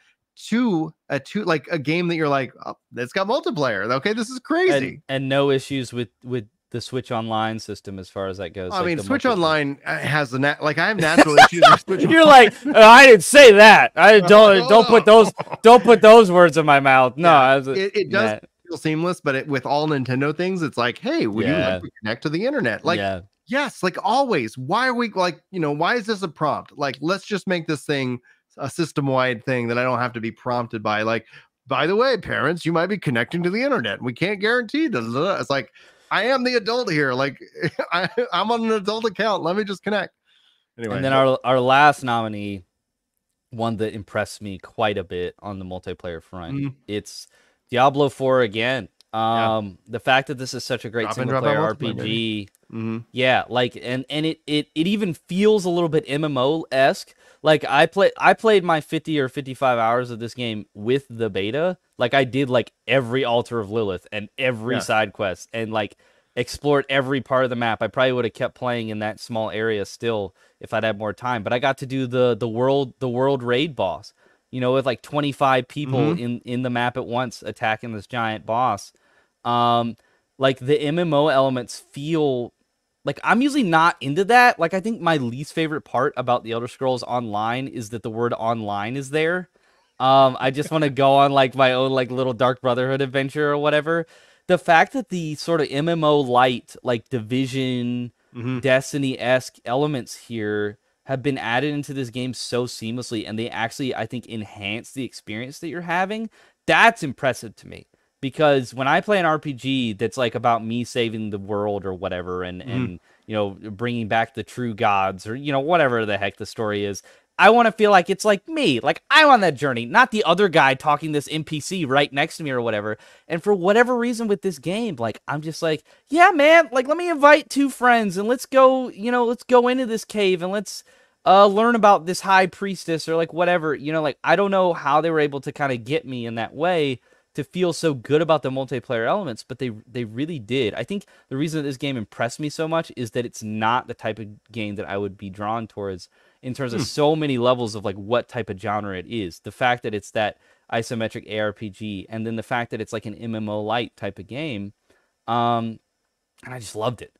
to a to like a game that you're like oh, it's got multiplayer okay this is crazy And, and no issues with with the Switch Online system as far as that goes. I like mean, Switch. Online uh, has the nat- like I have natural issues. with Switch You're like, "Uh, I didn't say that. I don't don't put those don't put those words in my mouth. No, Yeah, was, it, it does nah, feel seamless, but it, with all Nintendo things, it's like, hey, would you like to connect to the internet? Like, yeah, yes, like always. Why are we like, you know, why is this a prompt? Like, let's just make this thing a system wide thing that I don't have to be prompted by. Like, by the way, parents, you might be connecting to the internet. We can't guarantee that. It's like, I am the adult here. Like I, I'm on an adult account. Let me just connect. Anyway, And then our our last nominee, one that impressed me quite a bit on the multiplayer front. Mhm. It's Diablo 4 again. Yeah. Um, the fact that this is such a great Drop single player out multiplayer, baby. RPG. Mhm. Yeah, like and and it it it even feels a little bit MMO esque. Like I play I played my 50 or 55 hours of this game with the beta. Like I did like every altar of Lilith and every Yeah. side quest and like explored every part of the map. I probably would have kept playing in that small area still if I'd had more time. But I got to do the the world the world raid boss. You know, with like 25 people Mhm. in in the map at once attacking this giant boss. Um like the MMO elements feel like I'm usually not into that. Like I think my least favorite part about the Elder Scrolls Online is that the word online is there. Um, I just want to go on like my own like little Dark Brotherhood adventure or whatever. The fact that the sort of MMO light, like Division, Mhm. Destiny esque elements here have been added into this game so seamlessly, and they actually, I think, enhance the experience that you're having. That's impressive to me because when I play an RPG that's like about me saving the world or whatever, and Mhm. and you know bringing back the true gods or you know whatever the heck the story is. I want to feel like it's like me, like I'm on that journey, not the other guy talking this NPC right next to me or whatever. And for whatever reason with this game, like I'm just like, yeah, man, like let me invite two friends and let's go, you know, let's go into this cave and let's uh learn about this high priestess or like whatever, you know, like I don't know how they were able to kind of get me in that way to feel so good about the multiplayer elements, but they they really did. I think the reason that this game impressed me so much is that it's not the type of game that I would be drawn towards in terms of Hmm. so many levels of like what type of genre it is. The fact that it's that isometric ARPG, and then the fact that it's like an MMO light type of game, um, and I just loved it.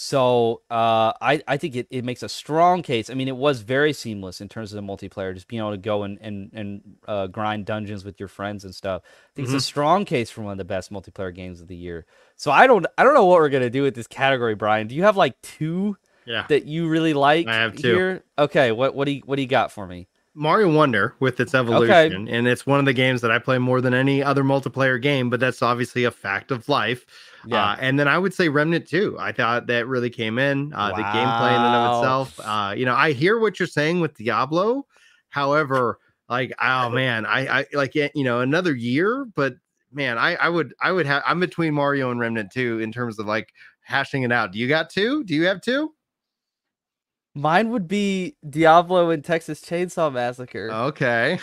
So uh, I I think it, it makes a strong case. I mean, it was very seamless in terms of the multiplayer, just being able to go and and and uh, grind dungeons with your friends and stuff. I think Mm-hmm. it's a strong case for one of the best multiplayer games of the year. So I don't I don't know what we're gonna do with this category, Brian. Do you have like two Yeah. that you really like I have two. here? Okay, what what do you what do you got for me? Mario Wonder with its evolution, and it's one of the games that I play more than any other multiplayer game. But that's obviously a fact of life. Yeah. Uh, and then I would say Remnant 2. I thought that really came in. Uh, The gameplay in and of itself. Uh, you know, I hear what you're saying with Diablo. However, like, oh man, I, I like eh, you know another year, but man, I I would I would have I'm between Mario and Remnant 2 in terms of like hashing it out. Do you got two? Do you have two? Mine would be Diablo and Texas Chainsaw Massacre. Okay.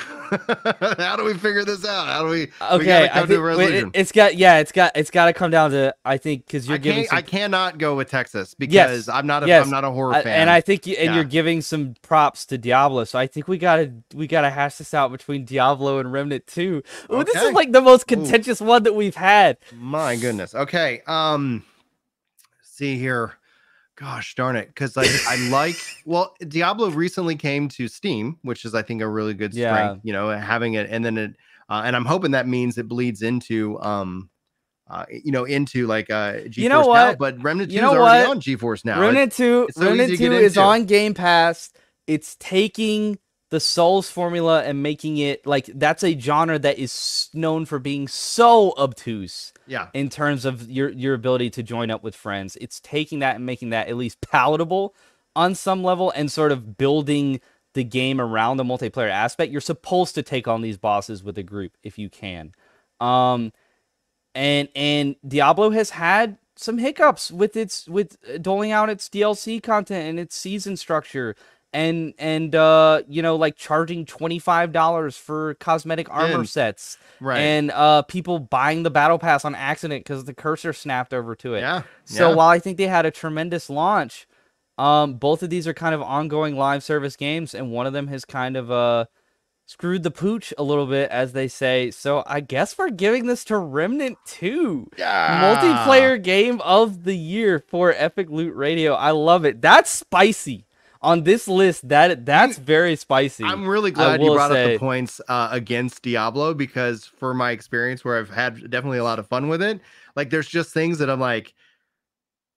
How do we figure this out? How do we? we okay, gotta I come to a think wait, it, has got yeah, it's got it's got to come down to I think because you're I giving some I cannot go with Texas because Yes, I'm not. A, yes, am not a horror I- fan. and I think you, and Yeah. you're giving some props to Diablo, so I think we gotta we gotta hash this out between Diablo and Remnant 2. Ooh, this is like the most Ooh. contentious one that we've had. My goodness. Okay. Um. See here. Gosh darn it. Because like I like. Well, Diablo recently came to Steam, which is I think a really good strength. Yeah. You know, having it, and then it, uh, and I'm hoping that means it bleeds into um. Uh, you know, into like uh, GeForce You know Now, what? but Remnant 2 You is know already what? on GeForce Now. Remnant 2 it's so Remnant 2 is on Game Pass. It's taking the Souls formula and making it like that's a genre that is known for being so obtuse. yeah. in terms of your your ability to join up with friends. It's taking that and making that at least palatable on some level and sort of building the game around the multiplayer aspect. You're supposed to take on these bosses with a group if you can. Um and and Diablo has had some hiccups with its with doling out its DLC content and its season structure and and uh you know like charging $25 for cosmetic armor sets Right. and uh people buying the battle pass on accident because the cursor snapped over to it. yeah. So yeah. while I think they had a tremendous launch, um, both of these are kind of ongoing live service games, and one of them has kind of uh screwed the pooch a little bit, as they say. So I guess we're giving this to Remnant 2. yeah. Multiplayer game of the year for Epic Loot Radio. I love it. That's spicy. On this list, that that's very spicy. I'm really glad you brought up the points uh, against Diablo because for my experience where I've had definitely a lot of fun with it, like there's just things that I'm like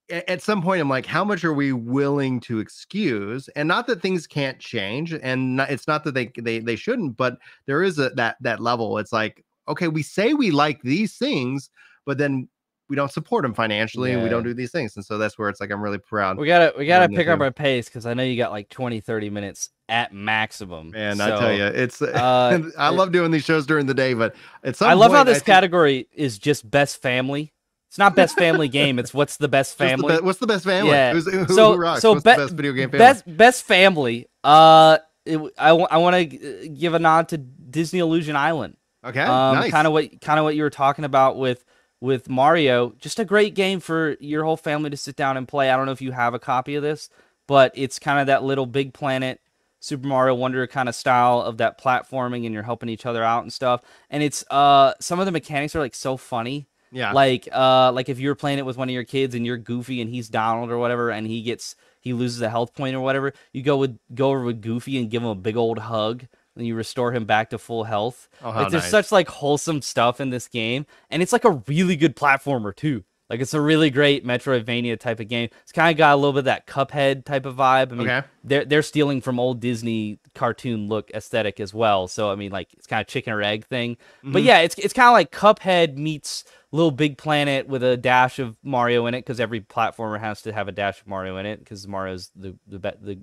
at some point I'm like how much are we willing to excuse? And not that things can't change and not, it's not that they they they shouldn't but there is a that that level. It's like okay we say we like these things but then we don't support them financially and we don't do these things. And so that's where it's like I'm really proud. We gotta we gotta pick up our pace because I know you got like 20, 30 minutes at maximum. Man, I tell you, it's uh, I love doing these shows during the day, but it's I love how this category is just best family. It's not best family game. It's what's the best family. what's the best family? Yeah. Who's, who, So- who rocks? so be- the best video game family? best best family. Uh, it, w- I want to give a nod to Disney Illusion Island. okay, Um, nice. kind of what kind of what you were talking about with with Mario. Just a great game for your whole family to sit down and play. I don't know if you have a copy of this, but it's kind of that little Big Planet Super Mario Wonder kind of style of that platforming, and you're helping each other out and stuff. And it's uh some of the mechanics are like so funny. yeah, Like uh like if you were playing it with one of your kids and you're Goofy and he's Donald or whatever, and he gets he loses a health point or whatever, you go with go over with Goofy and give him a big old hug. And you restore him back to full health. Oh, like there's nice. such like wholesome stuff in this game, and it's like a really good platformer too. Like it's a really great Metroidvania type of game. It's kind of got a little bit of that Cuphead type of vibe. I mean, Okay. they're they're stealing from old Disney cartoon look aesthetic as well. So I mean, like it's kind of chicken or egg thing. But Mhm. yeah, it's it's kind of like Cuphead meets Little Big Planet with a dash of Mario in it because every platformer has to have a dash of Mario in it because Mario's the the be- the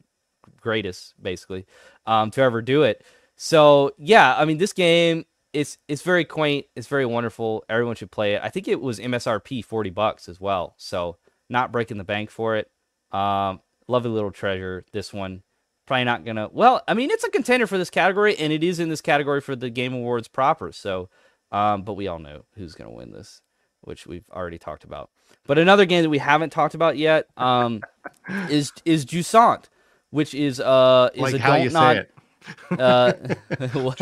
greatest basically um, to ever do it. So yeah, I mean this game it's it's very quaint, it's very wonderful. Everyone should play it. I think it was MSRP forty bucks as well, so not breaking the bank for it. Um, lovely little treasure. This one probably not gonna. Well, I mean it's a contender for this category, and it is in this category for the Game Awards proper. So, um, but we all know who's gonna win this, which we've already talked about. But another game that we haven't talked about yet um, is is Jusant, which is uh is like a how you say it. Uh, what?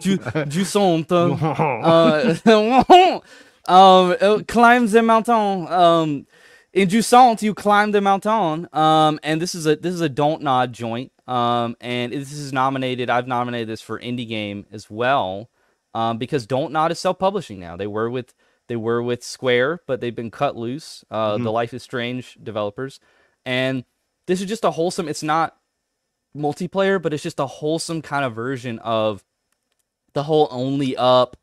Ju- Jusant. uh, uh, um, uh, climb the mountain. Um, in Jusant, you climb the mountain. Um, and this is a this is a don't nod joint. Um, and this is nominated. I've nominated this for indie game as well. Um, because Don't Nod is self publishing now. They were with they were with Square, but they've been cut loose. Uh, the Life is Strange developers, and this is just a wholesome. It's not multiplayer, but it's just a wholesome kind of version of the whole only up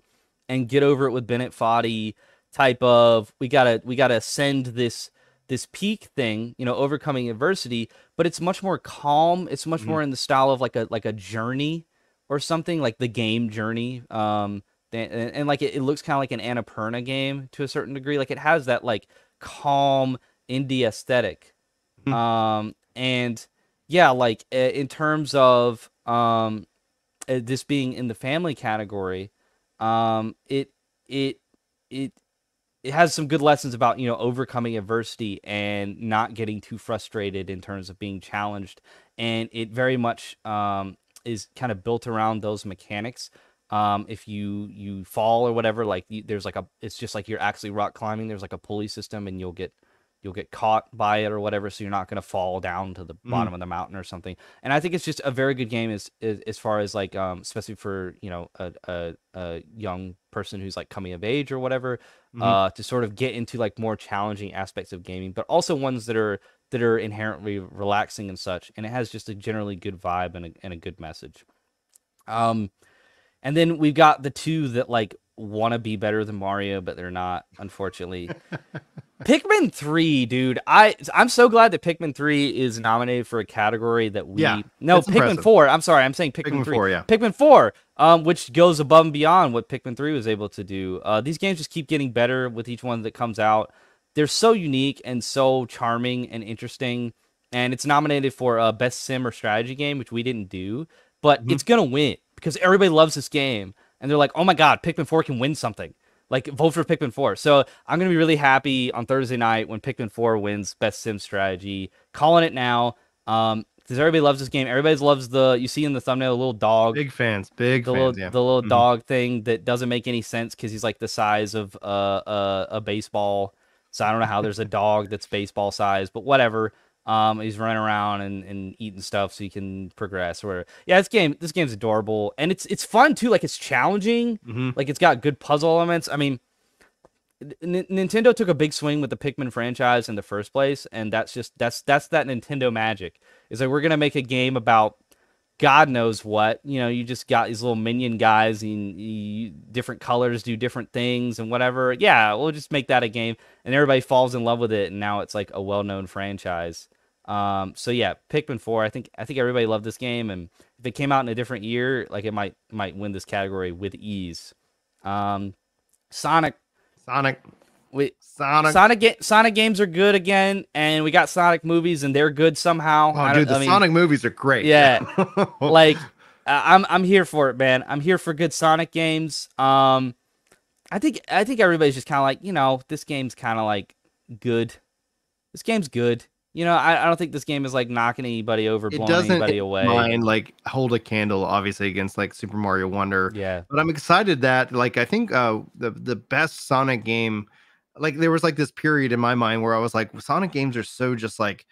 and get over it with Bennett Foddy type of we gotta we gotta ascend this this peak thing, you know, overcoming adversity, but it's much more calm. It's much more in the style of like a like a journey or something, like the game journey. Um and, and, like it, it looks kind of like an Annapurna game to a certain degree. Like it has that like calm indie aesthetic. Mhm. Um and yeah, like in terms of um uh, this being in the family category, um it it it it has some good lessons about you know overcoming adversity and not getting too frustrated in terms of being challenged. And it very much um, is kind of built around those mechanics. Um, if you you fall or whatever like you, there's like a it's just like you're actually rock climbing there's like a pulley system and you'll get you'll get caught by it or whatever so you're not going to fall down to the bottom of the mountain or something. And i think it's just a very good game as as, as far as like um especially for you know a, a, a young person who's like coming of age or whatever Mhm. uh to sort of get into like more challenging aspects of gaming but also ones that are that are inherently relaxing and such and it has just a generally good vibe and a, and a good message. Um and then we've got the two that like want to be better than mario but they're not unfortunately Pikmin 3, dude. I I'm so glad that Pikmin 3 is nominated for a category that we Yeah, No, Pikmin impressive. 4. I'm sorry. I'm saying Pikmin, Pikmin 3. 4, yeah. Pikmin 4, um which goes above and beyond what Pikmin 3 was able to do. Uh these games just keep getting better with each one that comes out. They're so unique and so charming and interesting and it's nominated for uh, best sim or strategy game, which we didn't do, but Mhm. it's going to win because everybody loves this game and they're like, "Oh my god, Pikmin 4 can win something." Like vote for Pikmin 4. So I'm gonna be really happy on Thursday night when Pikmin 4 wins Best Sim Strategy. Calling it now. Um, because everybody loves this game. Everybody loves the you see in the thumbnail a little dog, Big fans, big the fans. little yeah. the little Mhm. dog thing that doesn't make any sense because he's like the size of uh, uh, a baseball. So I don't know how there's a dog that's baseball size, but whatever. Um, he's running around and, and eating stuff so he can progress. Or yeah, this game this game's adorable and it's it's fun too. Like it's challenging. Mhm. Like it's got good puzzle elements. I mean, N- Nintendo took a big swing with the Pikmin franchise in the first place, and that's just that's that's that Nintendo magic. Is like we're gonna make a game about God knows what. You know, you just got these little minion guys and you, different colors do different things and whatever. Yeah, we'll just make that a game, and everybody falls in love with it, and now it's like a well-known franchise. Um, so yeah, Pikmin Four. I think I think everybody loved this game, and if it came out in a different year, like it might might win this category with ease. Um, Sonic. Sonic. We, Sonic. Sonic ga- Sonic games are good again, and we got Sonic movies, and they're good somehow. Oh, I dude, the I mean, Sonic movies are great. Yeah. like I'm I'm here for it, man. I'm here for good Sonic games. Um, I think I think everybody's just kind of like you know this game's kind of like good. This game's good. You know, I, I don't think this game is like knocking anybody over, blowing anybody away. mind like hold a candle, obviously, against like Super Mario Wonder. Yeah, but I'm excited that like I think uh the the best Sonic game like there was like this period in my mind where I was like Sonic games are so just like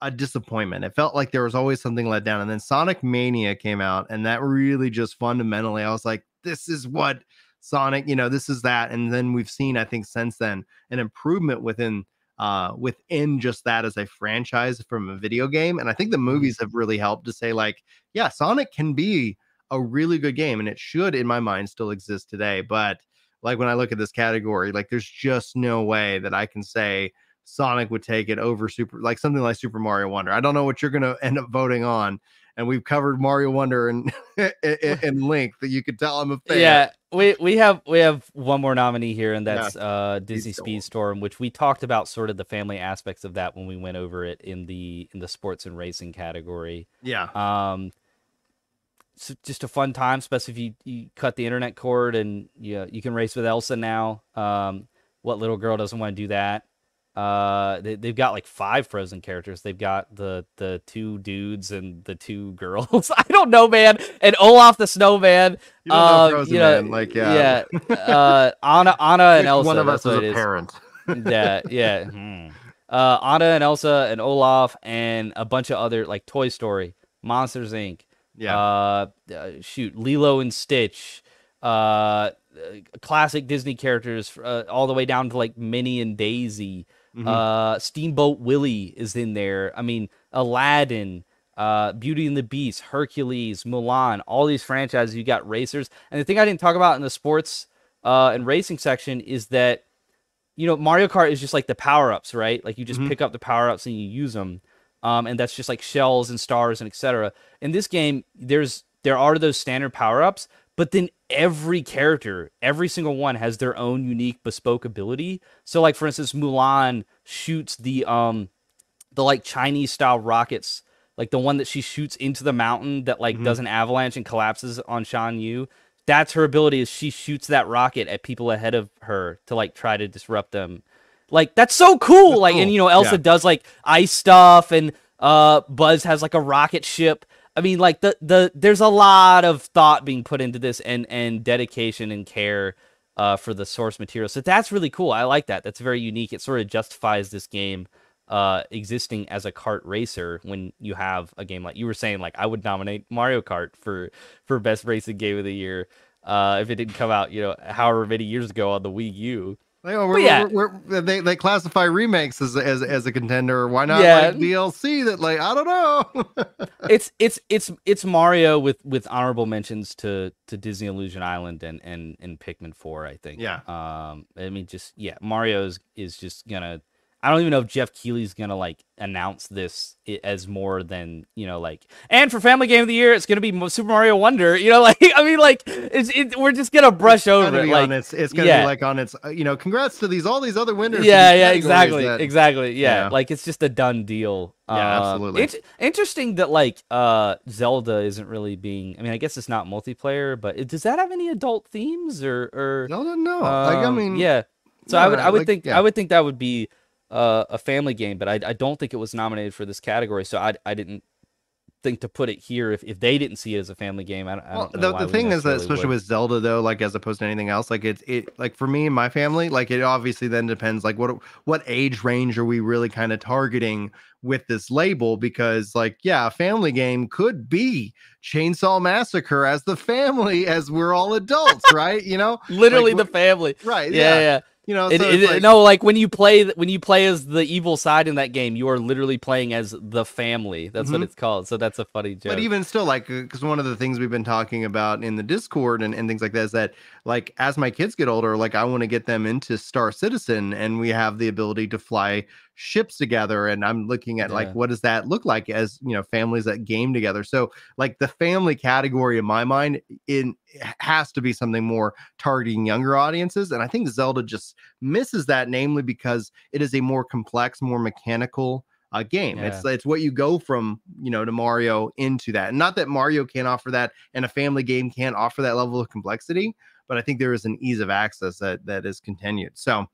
a disappointment. It felt like there was always something let down and then Sonic Mania came out and that really just fundamentally I was like this is what Sonic, you know, this is that and then we've seen I think since then an improvement within uh within just that as a franchise from a video game and I think the movies have really helped to say like yeah, Sonic can be a really good game and it should in my mind still exist today but like when i look at this category like there's just no way that i can say sonic would take it over super like something like super mario wonder. I don't know what you're going to end up voting on and we've covered mario wonder and in length that you could tell i'm a fan yeah. We we have we have one more nominee here, and Yeah. that's uh Disney Speedstorm. Speedstorm, which we talked about sort of the family aspects of that when we went over it in the in the sports and racing category. yeah Um, so just a fun time, especially if you, you cut the internet cord and you you can race with Elsa now. Um, what little girl doesn't want to do that? Uh, they, they've got like five Frozen characters. They've got the the two dudes and the two girls. I don't know, man. And Olaf the snowman. you don't know um, Frozen you know, Man, like yeah, yeah. Uh, Anna Anna and Elsa. one of us is a parent yeah, yeah. hmm. Uh, Anna and Elsa and Olaf and a bunch of other like Toy Story, Monsters Inc. yeah Uh, uh, shoot, Lilo and Stitch. Uh, uh, classic Disney characters, uh, all the way down to like Minnie and Daisy. Mhm. Uh, Steamboat Willie is in there. I mean, Aladdin. Uh, Beauty and the Beast, Hercules, Mulan, all these franchises. You got racers, and the thing I didn't talk about in the sports uh, and racing section is that you know, Mario Kart is just like the power ups, right? Like you just Mhm. pick up the power ups and you use them, um, and that's just like shells and stars and etc. In this game, there's there are those standard power ups, but then every character, every single one has their own unique bespoke ability. So, like for instance, Mulan shoots the um the like Chinese style rockets, like the one that she shoots into the mountain that like Mhm. does an avalanche and collapses on Shan Yu. That's her ability is she shoots that rocket at people ahead of her to like try to disrupt them. Like that's so cool. That's like and you know Elsa Yeah. does like ice stuff and uh Buzz has like a rocket ship. I mean like the the there's a lot of thought being put into this and and dedication and care uh for the source material. So that's really cool. I like that. That's very unique. It sort of justifies this game uh existing as a kart racer when you have a game like you were saying like I would nominate Mario Kart for for best racing game of the year uh if it didn't come out you know however many years ago on the Wii U we're, yeah. we're, we're, they they classify remakes as as, as a contender. Why not Yeah. like DLC? That like I don't know. it's it's it's it's Mario with with honorable mentions to to Disney Illusion Island and and and Pikmin 4 I think Yeah. um I mean just yeah Mario's is just gonna I don't even know if Geoff Keighley's gonna like announce this as more than you know like and for Family Game of the Year it's gonna be Super Mario Wonder you know like I mean like it's it, we're just gonna brush It's gonna over it like its, it's gonna yeah. be like on its uh, you know congrats to these all these other winners yeah yeah exactly that- exactly yeah. Yeah. like it's just a done deal Yeah, Um, absolutely. it's interesting that like uh zelda isn't really being i mean i guess it's not multiplayer but it, does that have any adult themes or or no no no like I um, mean yeah so i would i would like, think yeah. i would think that would be uh, a family game but I, I don't think it was nominated for this category so i i didn't think to put it here if, if they didn't see it as a family game i, don't- I Well, don't know the, thing is that especially would. with Zelda though, like as opposed to anything else, like it's it like for me and my family, like it obviously then depends like what what age range are we really kind of targeting with this label because like yeah, a family game could be Chainsaw Massacre as the family as we're all adults, right? You know, literally like, the family right? yeah, yeah. You know, so it- like- no, like when you play when you play as the evil side in that game, you are literally playing as the family. That's what Mhm. it's called. So that's a funny joke. But even still, like, because one of the things we've been talking about in the Discord and, and things like that is that, like, as my kids get older, like, I want to get them into Star Citizen, and we have the ability to fly ships together. And I'm looking at like, what does that look like as you know, families that game together? So, like, the family category in my mind, in has to be something more targeting younger audiences, and I think Zelda just misses that, namely because it is a more complex, more mechanical uh, game. It's it's what you go from you know to Mario into that. And not that Mario can't offer that, and a family game can't offer that level of complexity, but I think there is an ease of access that that is continued. So.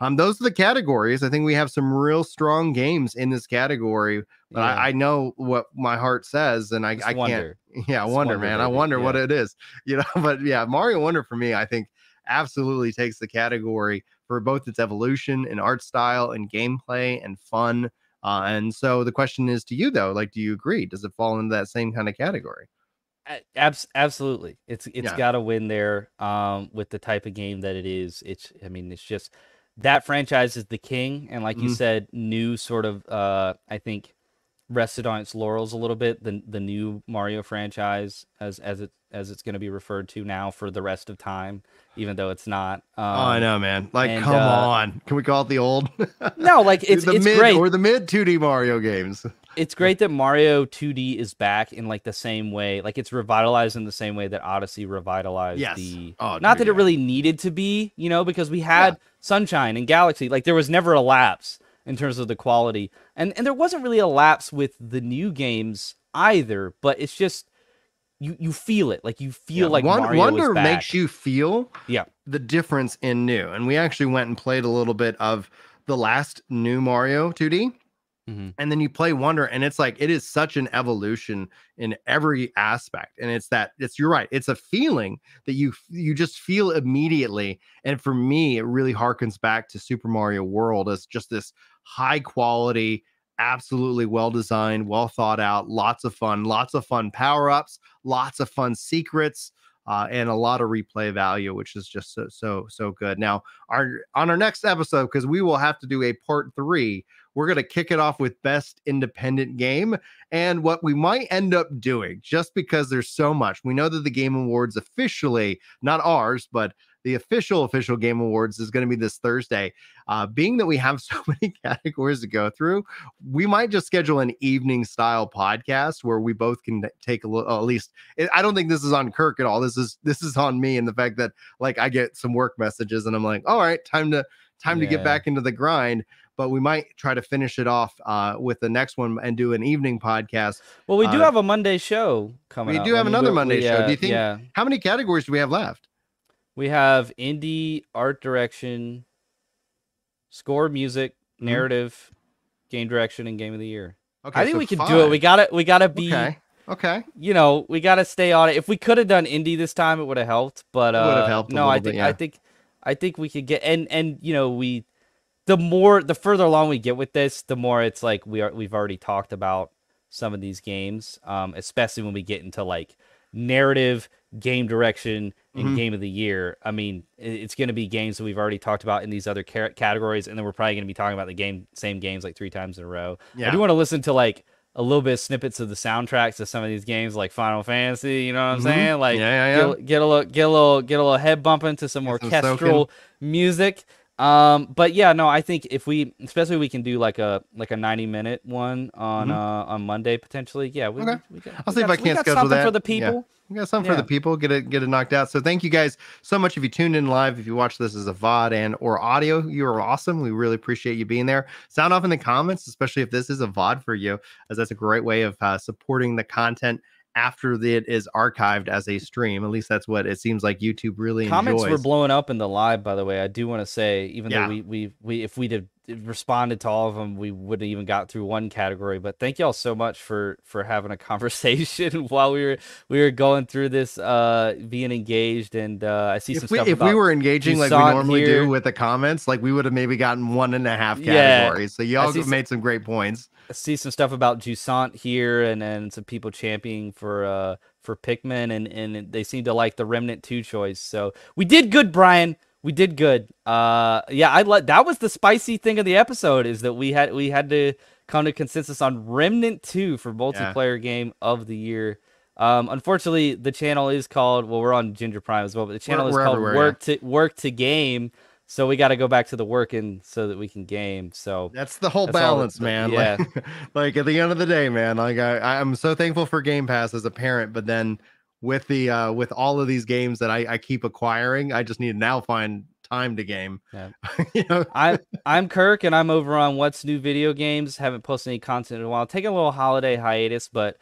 Um, those are the categories. I think we have some real strong games in this category, but Yeah. I, I know what my heart says, and I, Just I can't. wonder. Yeah, I wonder, wonder, man. I wonder what it is, you know. But yeah, Mario Wonder for me, I think absolutely takes the category for both its evolution and art style and gameplay and fun. Uh, and so the question is to you though, like, do you agree? Does it fall into that same kind of category? Abs- absolutely. It's it's Yeah. got to win there um with the type of game that it is. It's I mean it's just that franchise is the king and like you Mhm. said new sort of uh I think rested on its laurels a little bit the the new Mario franchise as as it as it's going to be referred to now for the rest of time even though it's not um, oh, I know, man. Like, and, come uh, on. Can we call it the old? No, like it's the it's mid great. or the mid 2D Mario games. It's great that Mario 2D is back in like the same way, like it's revitalized in the same way that Odyssey revitalized Yes. the. Oh, not that it really needed to be, you know, because we had Sunshine and Galaxy. Like there was never a lapse in terms of the quality, and and there wasn't really a lapse with the new games either. But it's just you you feel it, like you feel Yeah, like Won- Mario Wonder is back. makes you feel Yeah. the difference in new. And we actually went and played a little bit of the last new Mario 2D. Mhm. And then you play Wonder, and it's like it is such an evolution in every aspect. And it's that it's you're right, it's a feeling that you you just feel immediately. And for me, it really harkens back to Super Mario World as just this high quality, absolutely well designed, well thought out, lots of fun, lots of fun power ups, lots of fun secrets, uh, and a lot of replay value, which is just so so so good. Now, our on our next episode, because we will have to do a part three, we're gonna kick it off with best independent game, and what we might end up doing, just because there's so much. We know that the Game Awards officially, not ours, but the official official Game Awards is going to be this Thursday. Uh, being that we have so many categories to go through, we might just schedule an evening style podcast where we both can take a little. At least, I- I don't think this is on Kirk at all. This is this is on me and the fact that like I get some work messages and I'm like, all right, time to time to get back into the grind. But we might try to finish it off uh, with the next one and do an evening podcast. Well, we do uh, have a Monday show coming. we up. do I have mean, another we- Monday we, show. Do uh, you think- Yeah, How many categories do we have left? We have indie, art direction, score, music, Mhm. narrative, game direction, and game of the year. Okay, I think so we can do it. We gotta, we gotta be, okay. Okay. you know, we gotta stay on it. If we could have done indie this time, it would have helped. But uh, helped no, I little bit, think, yeah. I think, I think we could get and and you know we, the more the further along we get with this, the more it's like we are we've already talked about some of these games, um, especially when we get into like narrative, game direction, and Mhm. game of the year. I mean, it's going to be games that we've already talked about in these other categories, and then we're probably going to be talking about the game, same games like three times in a row. Yeah. I do want to listen to like a little bit of snippets of the soundtracks of some of these games, like Final Fantasy. You know what I'm Mhm. saying? Like, Yeah, yeah, yeah. Get, get a little, get a little, get a little head bumping to some Get some orchestral music. Um, but yeah, no, I think if we, especially we can do like a like a 90 minute one on Mhm. uh on Monday potentially. Yeah, we, Okay. we got, I'll we see if I can't got schedule something that. for the Yeah. people. We got something for the people. Get it, get it knocked out. So thank you guys so much. If you tuned in live, if you watch this as a VOD and or audio, you are awesome. We really appreciate you being there. Sound off in the comments, especially if this is a VOD for you, as that's a great way of uh, supporting the content after it is archived as a stream. At least that's what it seems like YouTube really Comments enjoys. were blowing up in the live, by the way. I do want to say, even Yeah. though we we we if we'd have responded to all of them, we wouldn't even got through one category. But thank y'all so much for for having a conversation while we were we were going through this, uh, being engaged. And uh, I see some if we, stuff if we were engaging like we normally here. do with the comments, like we would have maybe gotten one and a half Yeah. categories. So y'all made some great points. See some stuff about Jusant here, and then some people championing for uh for Pikmin, and and they seem to like the Remnant Two choice. So we did good, Brian. we did good. Uh, yeah, I let that was the spicy thing of the episode is that we had we had to come to consensus on Remnant Two for multiplayer game of the year. Um, unfortunately, the channel is called well, we're on Ginger Prime as well, but the channel we're is called everywhere, Work to Work to Game. So we got to go back to the working so that we can game. So That's the whole That's balance, man. yeah. Like, like at the end of the day, man. Like I, I'm so thankful for Game Pass as a parent, but then with the uh with all of these games that I, I keep acquiring, I just need to now find time to game. Yeah. you know, I'm I'm Kirk, and I'm over on What's New Video Games. Haven't posted any content in a while. Taking a little holiday hiatus, but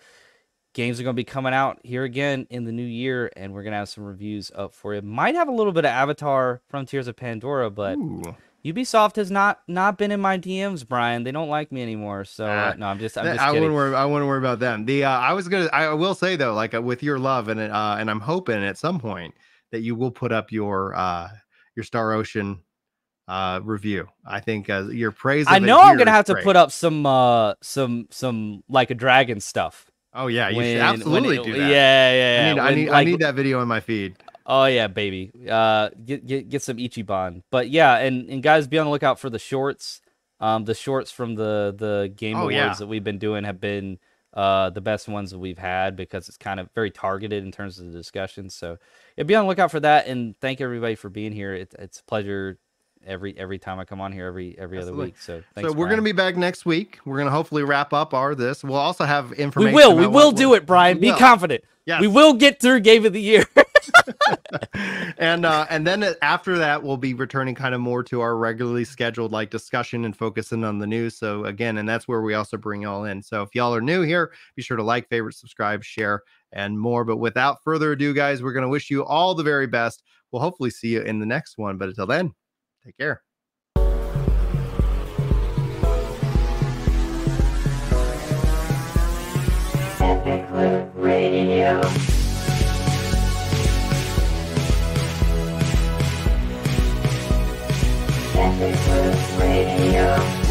games are going to be coming out here again in the new year, and we're going to have some reviews up for you. Might have a little bit of Avatar: Frontiers of Pandora, but Ooh. Ubisoft has not not been in my DMs, Brian. They don't like me anymore. So uh, Ah, no, I'm just I'm just i kidding. wouldn't worry. I wouldn't worry about them. The uh, I was gonna. I will say though, like uh, with your love and uh, and I'm hoping at some point that you will put up your uh your Star Ocean uh review. I think uh, your praise. I of it know I'm gonna is have to put up some uh some some like a dragon stuff. Oh yeah, you when- should absolutely it- do Yeah, that. yeah, yeah. I need. I when, need. I need that video in my feed. Oh yeah, baby. Uh, get get get some Ichiban. But yeah, and and guys, be on the lookout for the shorts. Um, the shorts from the the game Oh, awards yeah. that we've been doing have been uh the best ones that we've had because it's kind of very targeted in terms of the discussion. So yeah, be on the lookout for that. And thank everybody for being here. It's it's a pleasure every every time I come on here every every other week. So thanks. so we're Brian. gonna be back next week. We're gonna hopefully wrap up our this. We'll also have information. We will. We will do it, Brian. Be will. confident. Yes. We will get through Game of the Year. and uh and then after that we'll be returning kind of more to our regularly scheduled like discussion and focusing on the news so again and that's where we also bring y'all in so if y'all are new here be sure to like favorite subscribe share and more but without further ado guys we're going to wish you all the very best we'll hopefully see you in the next one but until then take care Radio. Epic Loot Radio.